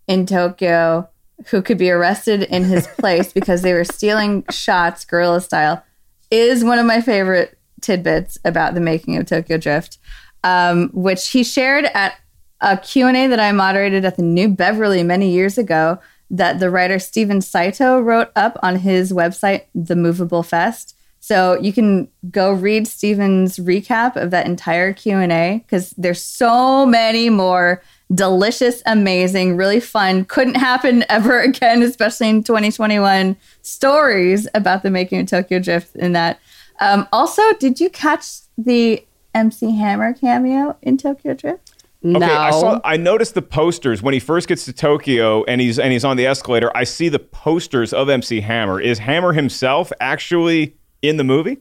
in Tokyo who could be arrested in his (laughs) place because they were stealing shots guerrilla style is one of my favorite tidbits about the making of Tokyo Drift, um, which he shared at a Q&A that I moderated at the New Beverly many years ago that the writer Stephen Saito wrote up on his website, The Moveable Fest. So you can go read Stephen's recap of that entire Q&A because there's so many more delicious, amazing, really fun, couldn't happen (laughs) ever again, especially in 2021 stories about the making of Tokyo Drift in that. Um, also, did you catch the MC Hammer cameo in Tokyo Drift? Okay, I saw. I noticed the posters when he first gets to Tokyo and he's and he's on the escalator. I see the posters of MC Hammer. Is Hammer himself actually in the movie?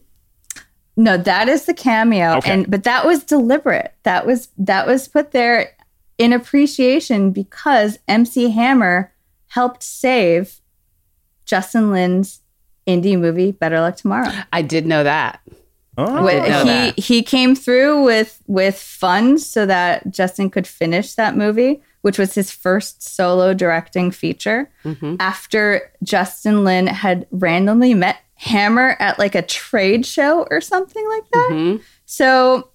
No, that is the cameo, Okay. and but that was deliberate. That was that was put there in appreciation because MC Hammer helped save Justin Lin's indie movie Better Luck Tomorrow. I did know that. Oh. With- he that. he came through with with funds so that Justin could finish that movie, which was his first solo directing feature. Mm-hmm. After Justin Lin had randomly met Hammer at like a trade show or something like that. Mm-hmm. So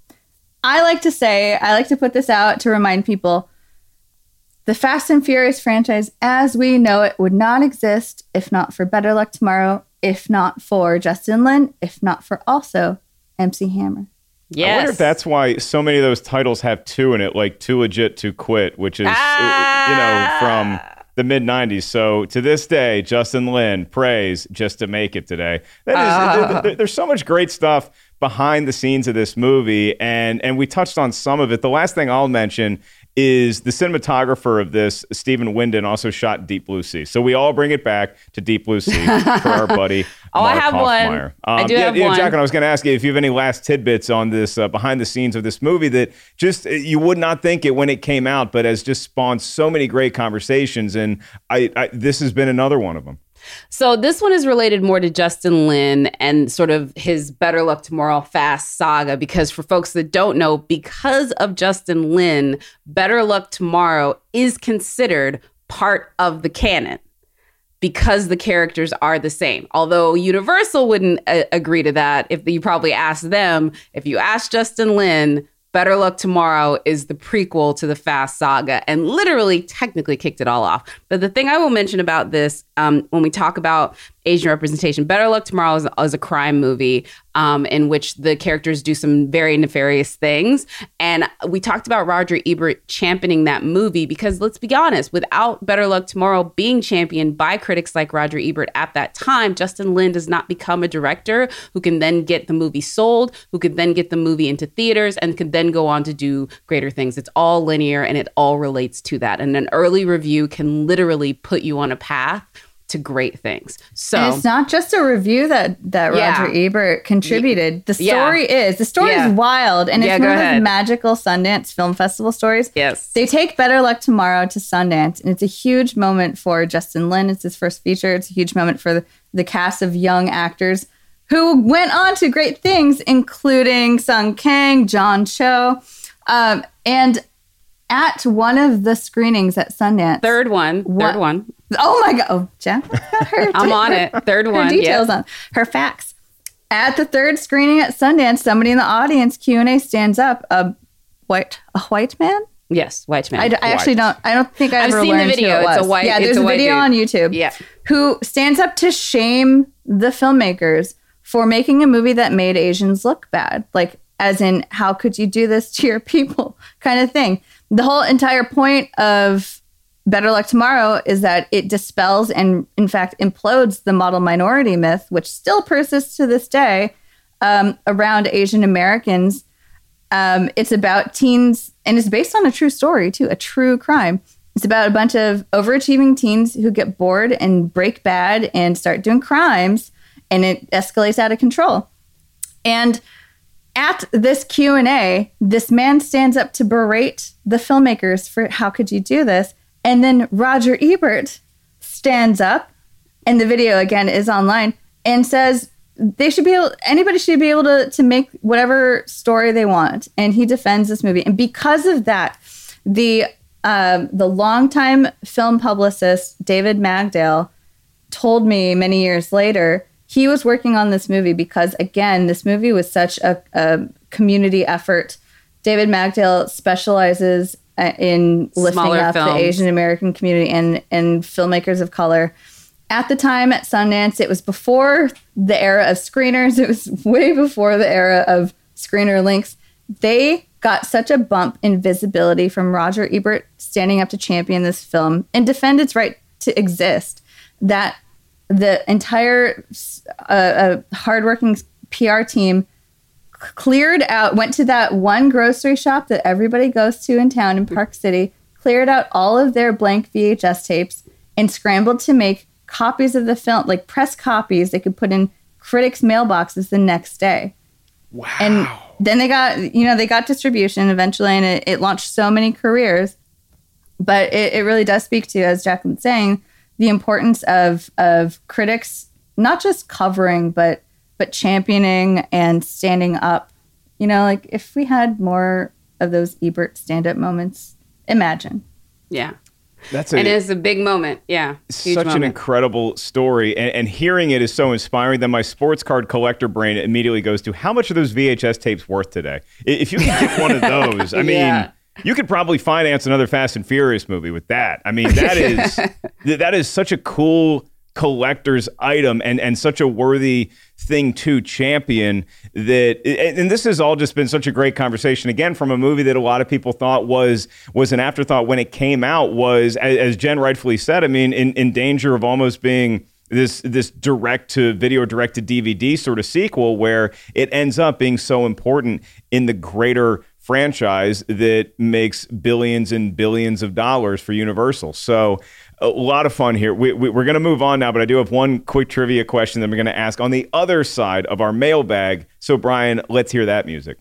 I like to say, I like to put this out to remind people the Fast and Furious franchise as we know it would not exist if not for Better Luck Tomorrow, if not for Justin Lin, if not for also MC Hammer. I wonder if that's why so many of those titles have two in it, like "Too Legit to Quit," which is uh, you know from the mid '90s. So to this day, Justin Lin prays just to make it today. That is, Ah. there- there- there's so much great stuff behind the scenes of this movie, and and we touched on some of it. The last thing I'll mention is the cinematographer of this, Stephen Windon, also shot Deep Blue Sea. So we all bring it back to Deep Blue Sea for our (laughs) buddy. Oh, I Mark have one. Hoffmeyer. I do yeah, have yeah, one. Jack, and I was going to ask you if you have any last tidbits on this uh, behind the scenes of this movie that just uh, you would not think it when it came out, but has just spawned so many great conversations, and I, I this has been another one of them. So this one is related more to Justin Lin and sort of his Better Luck Tomorrow Fast saga because for folks that don't know, because of Justin Lin, Better Luck Tomorrow is considered part of the canon because the characters are the same. Although Universal wouldn't uh, agree to that if you probably asked them, if you ask Justin Lin, Better Luck Tomorrow is the prequel to the Fast Saga and literally technically kicked it all off. But the thing I will mention about this um, when we talk about Asian representation, Better Luck Tomorrow is, is a crime movie um, in which the characters do some very nefarious things. And we talked about Roger Ebert championing that movie because let's be honest, without Better Luck Tomorrow being championed by critics like Roger Ebert at that time, Justin Lin does not become a director who can then get the movie sold, who could then get the movie into theaters, and could then go on to do greater things. It's all linear and it all relates to that. And an early review can literally put you on a path to great things. So and it's not just a review that that Yeah. Roger Ebert contributed. The Yeah. story is the story Yeah. is wild, and it's one of those magical Sundance Film Festival stories. Yes, they take Better Luck Tomorrow to Sundance, and it's a huge moment for Justin Lin. It's his first feature. It's a huge moment for the, the cast of young actors who went on to great things, including Sung Kang, John Cho, um, and at one of the screenings at Sundance, third one, third one. (laughs) Oh my god! Oh, Jen, (laughs) her. I'm on her- it. Third her one, Details yeah. on her facts. At the third screening at Sundance, somebody in the audience Q and A stands up. A white, a white man. Yes, white man. I, d- I actually don't. I don't think I I've ever seen the learned who video. it It's a white- Yeah, there's a a, video dude. on YouTube. Yeah. Who stands up to shame the filmmakers for making a movie that made Asians look bad? Like, as in, how could you do this to your (laughs) people? Kind of thing. The whole entire point of Better Luck Tomorrow is that it dispels and, in fact, implodes the model minority myth, which still persists to this day um, around Asian Americans. Um, it's about teens, and it's based on a true story, too, a true crime. It's about a bunch of overachieving teens who get bored and break bad and start doing crimes, and it escalates out of control. And at this q&a this man stands up to berate the filmmakers for how could you do this and then roger ebert stands up and the video again is online and says they should be able anybody should be able to to make whatever story they want. And he defends this movie. And because of that the um, the longtime film publicist david magdael told me many years later he was working on this movie because again this movie was such a, a community effort. David magdael specializes uh, in lifting Smaller up films. the asian american community and and filmmakers of color at the time at Sundance, it was before the era of screeners. (laughs) It was way before the era of screener links. They got such a bump in visibility from Roger Ebert standing up to champion this film and defend its right to exist that the entire uh, uh, hardworking PR team cleared out, went to that one grocery shop that everybody goes to in town in Park City, cleared out all of their blank VHS tapes, and scrambled to make copies of the film, like press copies they could put in critics' mailboxes the next day. Wow. And then they got, you know, they got distribution eventually and it, it launched so many careers. But it, it really does speak to, as Jacqueline's saying, the importance of of critics not just covering but but championing and standing up. You know, like if we had more of those Ebert stand up moments, imagine. Yeah. That's and a- it's a big moment. Yeah. Huge such an incredible story and, and hearing it is so inspiring that my sports card collector brain immediately goes to how much are those vhs tapes worth today if you could get one of (laughs) those i mean Yeah. you could probably finance another fast and furious movie with that i mean that is (laughs) that is such a cool collector's item and and such a worthy thing to champion that and this has all just been such a great conversation again from a movie that a lot of people thought was was an afterthought when it came out was as, as Jen rightfully said I mean in in danger of almost being this this direct to video direct to DVD sort of sequel where it ends up being so important in the greater franchise that makes billions and billions of dollars for Universal. So a lot of fun here. We, we, we're going to move on now, but I do have one quick trivia question that we're going to ask on the other side of our mailbag. So, Brian, let's hear that music.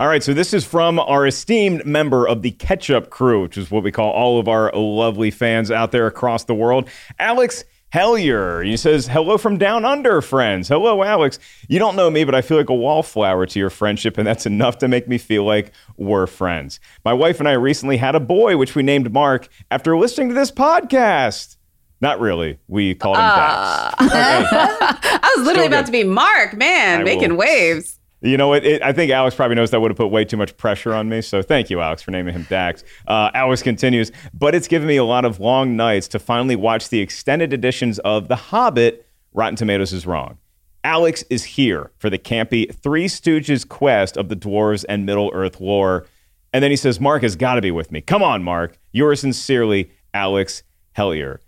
All right, so this is from our esteemed member of the Ketchup Crew, which is what we call all of our lovely fans out there across the world. Alex Hellier. He says, Hello from down under, friends. Hello, Alex. You don't know me, but I feel like a wallflower to your friendship, and that's enough to make me feel like we're friends. My wife and I recently had a boy, which we named Mark, after listening to this podcast. Not really. We called him Dax. Ah. (laughs) I was literally Still about good. to be Mark, man, I making will- waves. You know what? I think Alex probably knows that would have put way too much pressure on me. So thank you, Alex, for naming him Dax. Uh, Alex continues, but it's given me a lot of long nights to finally watch the extended editions of The Hobbit. Rotten Tomatoes is wrong. Alex is here for the campy Three Stooges quest of the dwarves and Middle Earth lore. And then he says, Mark has got to be with me. Come on, Mark. Yours sincerely, Alex Hellier.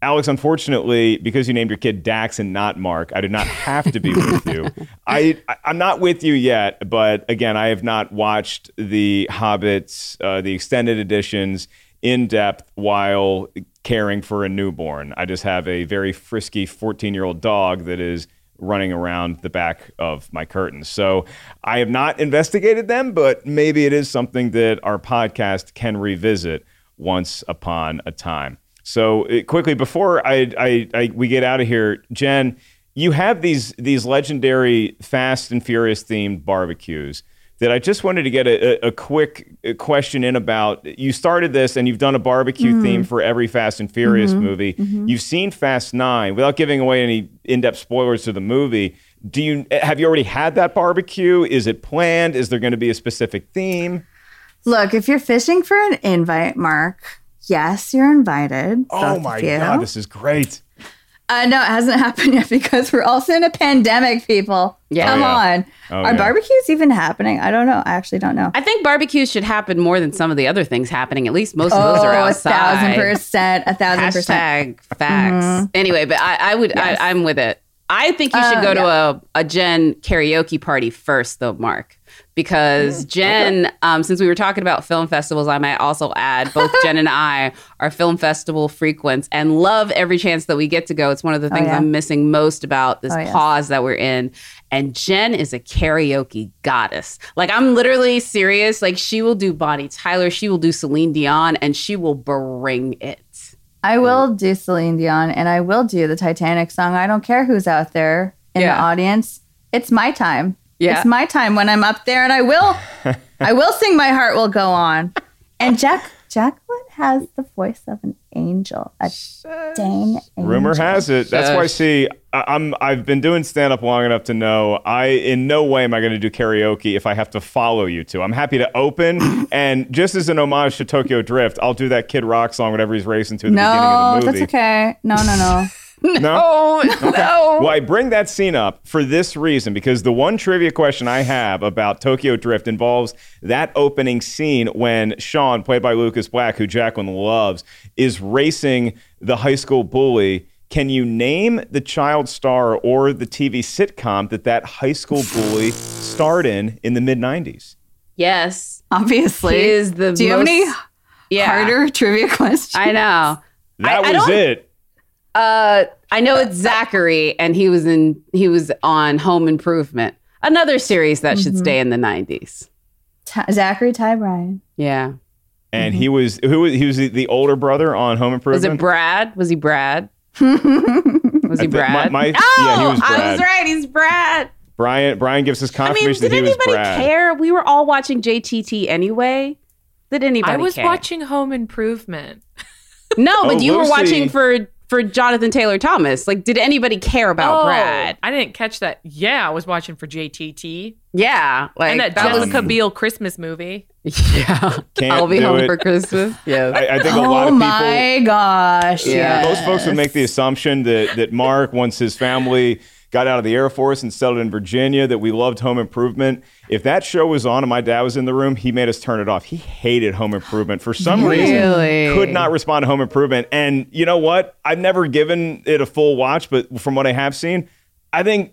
Alex, unfortunately, because you named your kid Dax and not Mark, I did not have to be with you. (laughs) I, I I'm not with you yet, but again, I have not watched the Hobbits, uh, the extended editions in depth while caring for a newborn. I just have a very frisky 14 year old dog that is running around the back of my curtains. So I have not investigated them, but maybe it is something that our podcast can revisit once upon a time. So uh, quickly before I, I, I we get out of here, Jen, you have these these legendary Fast and Furious themed barbecues that I just wanted to get a, a, quick uh, question in about. You started this and you've done a barbecue Mhm. theme for every Fast and Furious Mhm. movie. Mhm. You've seen Fast Nine without giving away any in depth spoilers to the movie. Do you have you already had that barbecue? Is it planned? Is there going to be a specific theme? Look, if you're fishing for an invite, Mark, yes, you're invited. Oh my god, this is great. Uh, no, it hasn't (laughs) happened yet because we're also in a pandemic, people. Yeah. Come Oh, yeah. on. Oh, Are yeah. barbecues even happening? I don't know. I actually don't know. I think barbecues should happen more than some of the other things happening. At least most of those are Oh, a thousand percent. A thousand percent. Hashtag facts. Mhm. Anyway, but I, I would, Yes. I, I'm with it. I think you should Uh, go to yeah. a, a Jen karaoke party first, though, Mark, because Jen, um, since we were talking about film festivals, I might also add both Jen and I are film festival frequents and love every chance that we get to go. It's one of the Oh, things yeah. I'm missing most about this Oh, yes. pause that we're in. And Jen is a karaoke goddess. Like I'm literally serious. Like she will do Bonnie Tyler, she will do Celine Dion, and she will bring it. I will do Celine Dion and I will do the Titanic song. I don't care who's out there in the audience. It's my time. Yeah. It's my time when I'm up there and I will (laughs) I will sing My Heart Will Go On. And (laughs) Jack Jacqueline has the voice of an angel. A dang angel. Rumor has it. That's why. See, I- I'm I've been doing stand up long enough to know I in no way am I going to do karaoke if I have to follow you two. I'm happy to open (coughs) and just as an homage to Tokyo Drift, I'll do that Kid Rock song whenever he's racing to the beginning of the movie. that's okay. No, no, no. (laughs) No? no. (laughs) Well, I bring that scene up for this reason because the one trivia question I have about Tokyo Drift involves that opening scene when Sean, played by Lucas Black, who Jacqueline loves, is racing the high school bully. Can you name the child star or the TV sitcom that that high school bully starred in in the mid 90s? Yes. Obviously. He is the Do you have any Yeah. harder trivia (laughs) questions? I know. That I- I was don't- it. Uh, I know it's Zachary, and he was in he was on Home Improvement, another series that should Mhm. stay in the nineties. Ty- Zachary Ty Bryan. Yeah, And he was who was he was the, the older brother on Home Improvement. was it Brad? Was he Brad? (laughs) was he thi- Brad? my- my- oh, yeah, he was I was right. He's Brad. Brian Brian gives us I mean, confirmation did that he was anybody Brad. care? We were all watching JTT anyway. Did anybody? I was care? watching Home Improvement. No, but Oh, you were watching for for Jonathan Taylor Thomas. Like, did anybody care about oh, Brad? I didn't catch that. Yeah, I was watching for JTT Yeah, like and that, that was Jessica Biel Christmas movie. yeah. Can't I'll be home it. for Christmas. (laughs) Yeah. I, I think a oh lot of oh people Oh my gosh. Yeah. Most folks would make the assumption that that Mark, once his family got out of the Air Force and settled in Virginia, that we loved Home Improvement. If that show was on and my dad was in the room, he made us turn it off. He hated Home Improvement for some Really? reason. Could not respond to Home Improvement. And you know what? I've never given it a full watch, but from what I have seen, I think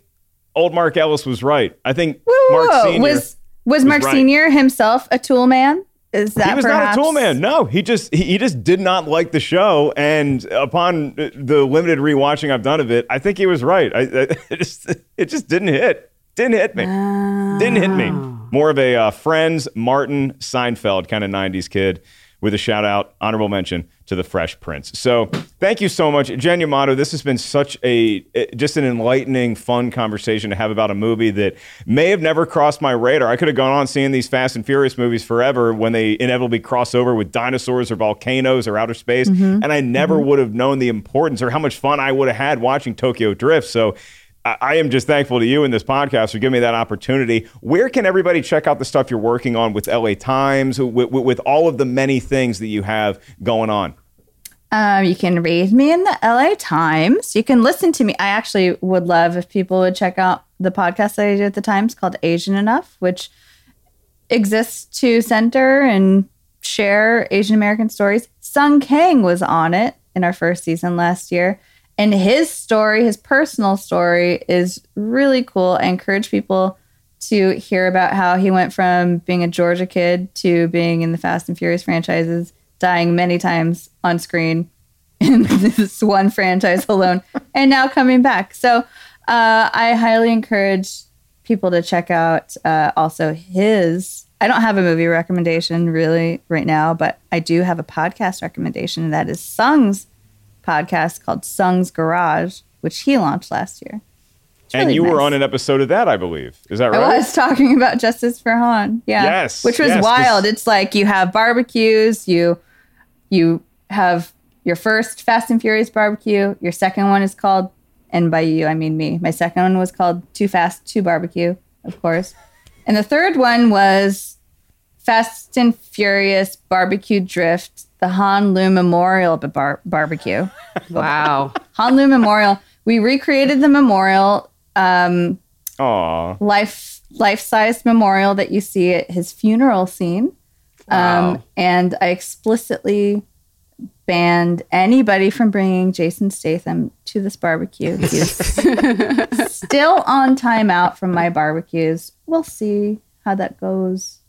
old Mark Ellis was right. I think Mark Whoa, Senior was was was Mark right. Senior himself a tool man? Is that he was perhaps? not a tool man. No, he just he, he just did not like the show. And upon the limited rewatching I've done of it, I think he was right. I, I (laughs) it just it just didn't hit. Didn't hit me. Didn't hit me. More of a uh, Friends, Martin Seinfeld kind of '90s kid. With a shout out, honorable mention to the Fresh Prince. So thank you so much, Jen Yamato. This has been such a just an enlightening, fun conversation to have about a movie that may have never crossed my radar. I could have gone on seeing these Fast and Furious movies forever when they inevitably cross over with dinosaurs or volcanoes or outer space, Mhm. and I never would have known the importance or how much fun I would have had watching Tokyo Drift. So. I am just thankful to you in this podcast for giving me that opportunity. Where can everybody check out the stuff you're working on with LA Times, with, with, with all of the many things that you have going on? Um, you can read me in the LA Times. You can listen to me. I actually would love if people would check out the podcast that I do at the Times called Asian Enough, which exists to center and share Asian American stories. Sung Kang was on it in our first season last year. And his story, his personal story, is really cool. I encourage people to hear about how he went from being a Georgia kid to being in the Fast and Furious franchises, dying many times on screen (laughs) in this one franchise alone, (laughs) and now coming back. So uh, I highly encourage people to check out uh, also his. I don't have a movie recommendation really right now, but I do have a podcast recommendation, that is Sung's podcast called Sung's Garage, which he launched last year. and really you were on an episode of that, I believe. Is that right? I was talking about Justice for Han. Yeah. Yes, Which was yes, 'cause- wild. It's like you have barbecues, you you have your first Fast and Furious barbecue, your second one is called and by you I mean me. My second one was called Too Fast to Barbecue, of course. And the third one was Fast and Furious Barbecue Drift, the Han Lue Memorial bar- Barbecue. (laughs) Wow. Han Lue Memorial. We recreated the memorial um, Aw. life life size memorial that you see at his funeral scene. Um, and I explicitly banned anybody from bringing Jason Statham to this barbecue. He's (laughs) still on timeout from my barbecues. We'll see how that goes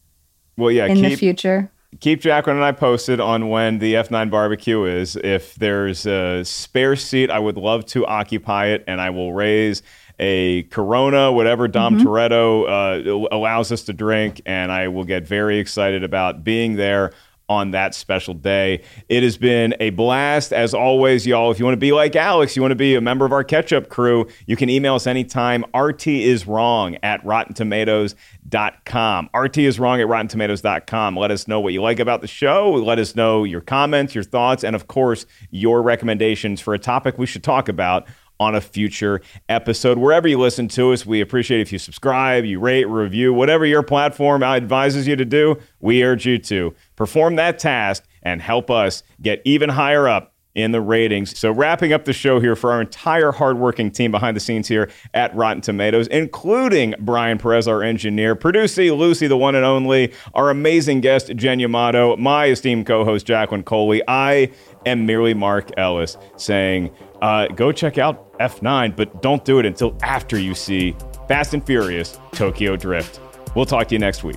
Well, yeah, in the keep future. keep Jacqueline and I posted on when the F9 barbecue is. If there's a spare seat, I would love to occupy it, and I will raise a Corona, whatever Dom Mm-hmm. Toretto uh, allows us to drink, and I will get very excited about being there on that special day. It has been a blast as always, y'all. If you want to be like Alex, you want to be a member of our catch up crew, you can email us anytime. RT is wrong at rottentomatoes.com. RT is wrong at rottentomatoes.com. Let us know what you like about the show. Let us know your comments, your thoughts, and of course, your recommendations for a topic we should talk about on a future episode. Wherever you listen to us, we appreciate if you subscribe, you rate, review, whatever your platform advises you to do, we urge you to perform that task and help us get even higher up in the ratings. So, wrapping up the show here for our entire hardworking team behind the scenes here at Rotten Tomatoes, including Brian Perez, our engineer, producer Lucy, the one and only, our amazing guest, Jen Yamato, my esteemed co host, Jacqueline Coley. I am merely Mark Ellis saying, uh, go check out F9, but don't do it until after you see Fast and Furious Tokyo Drift. We'll talk to you next week.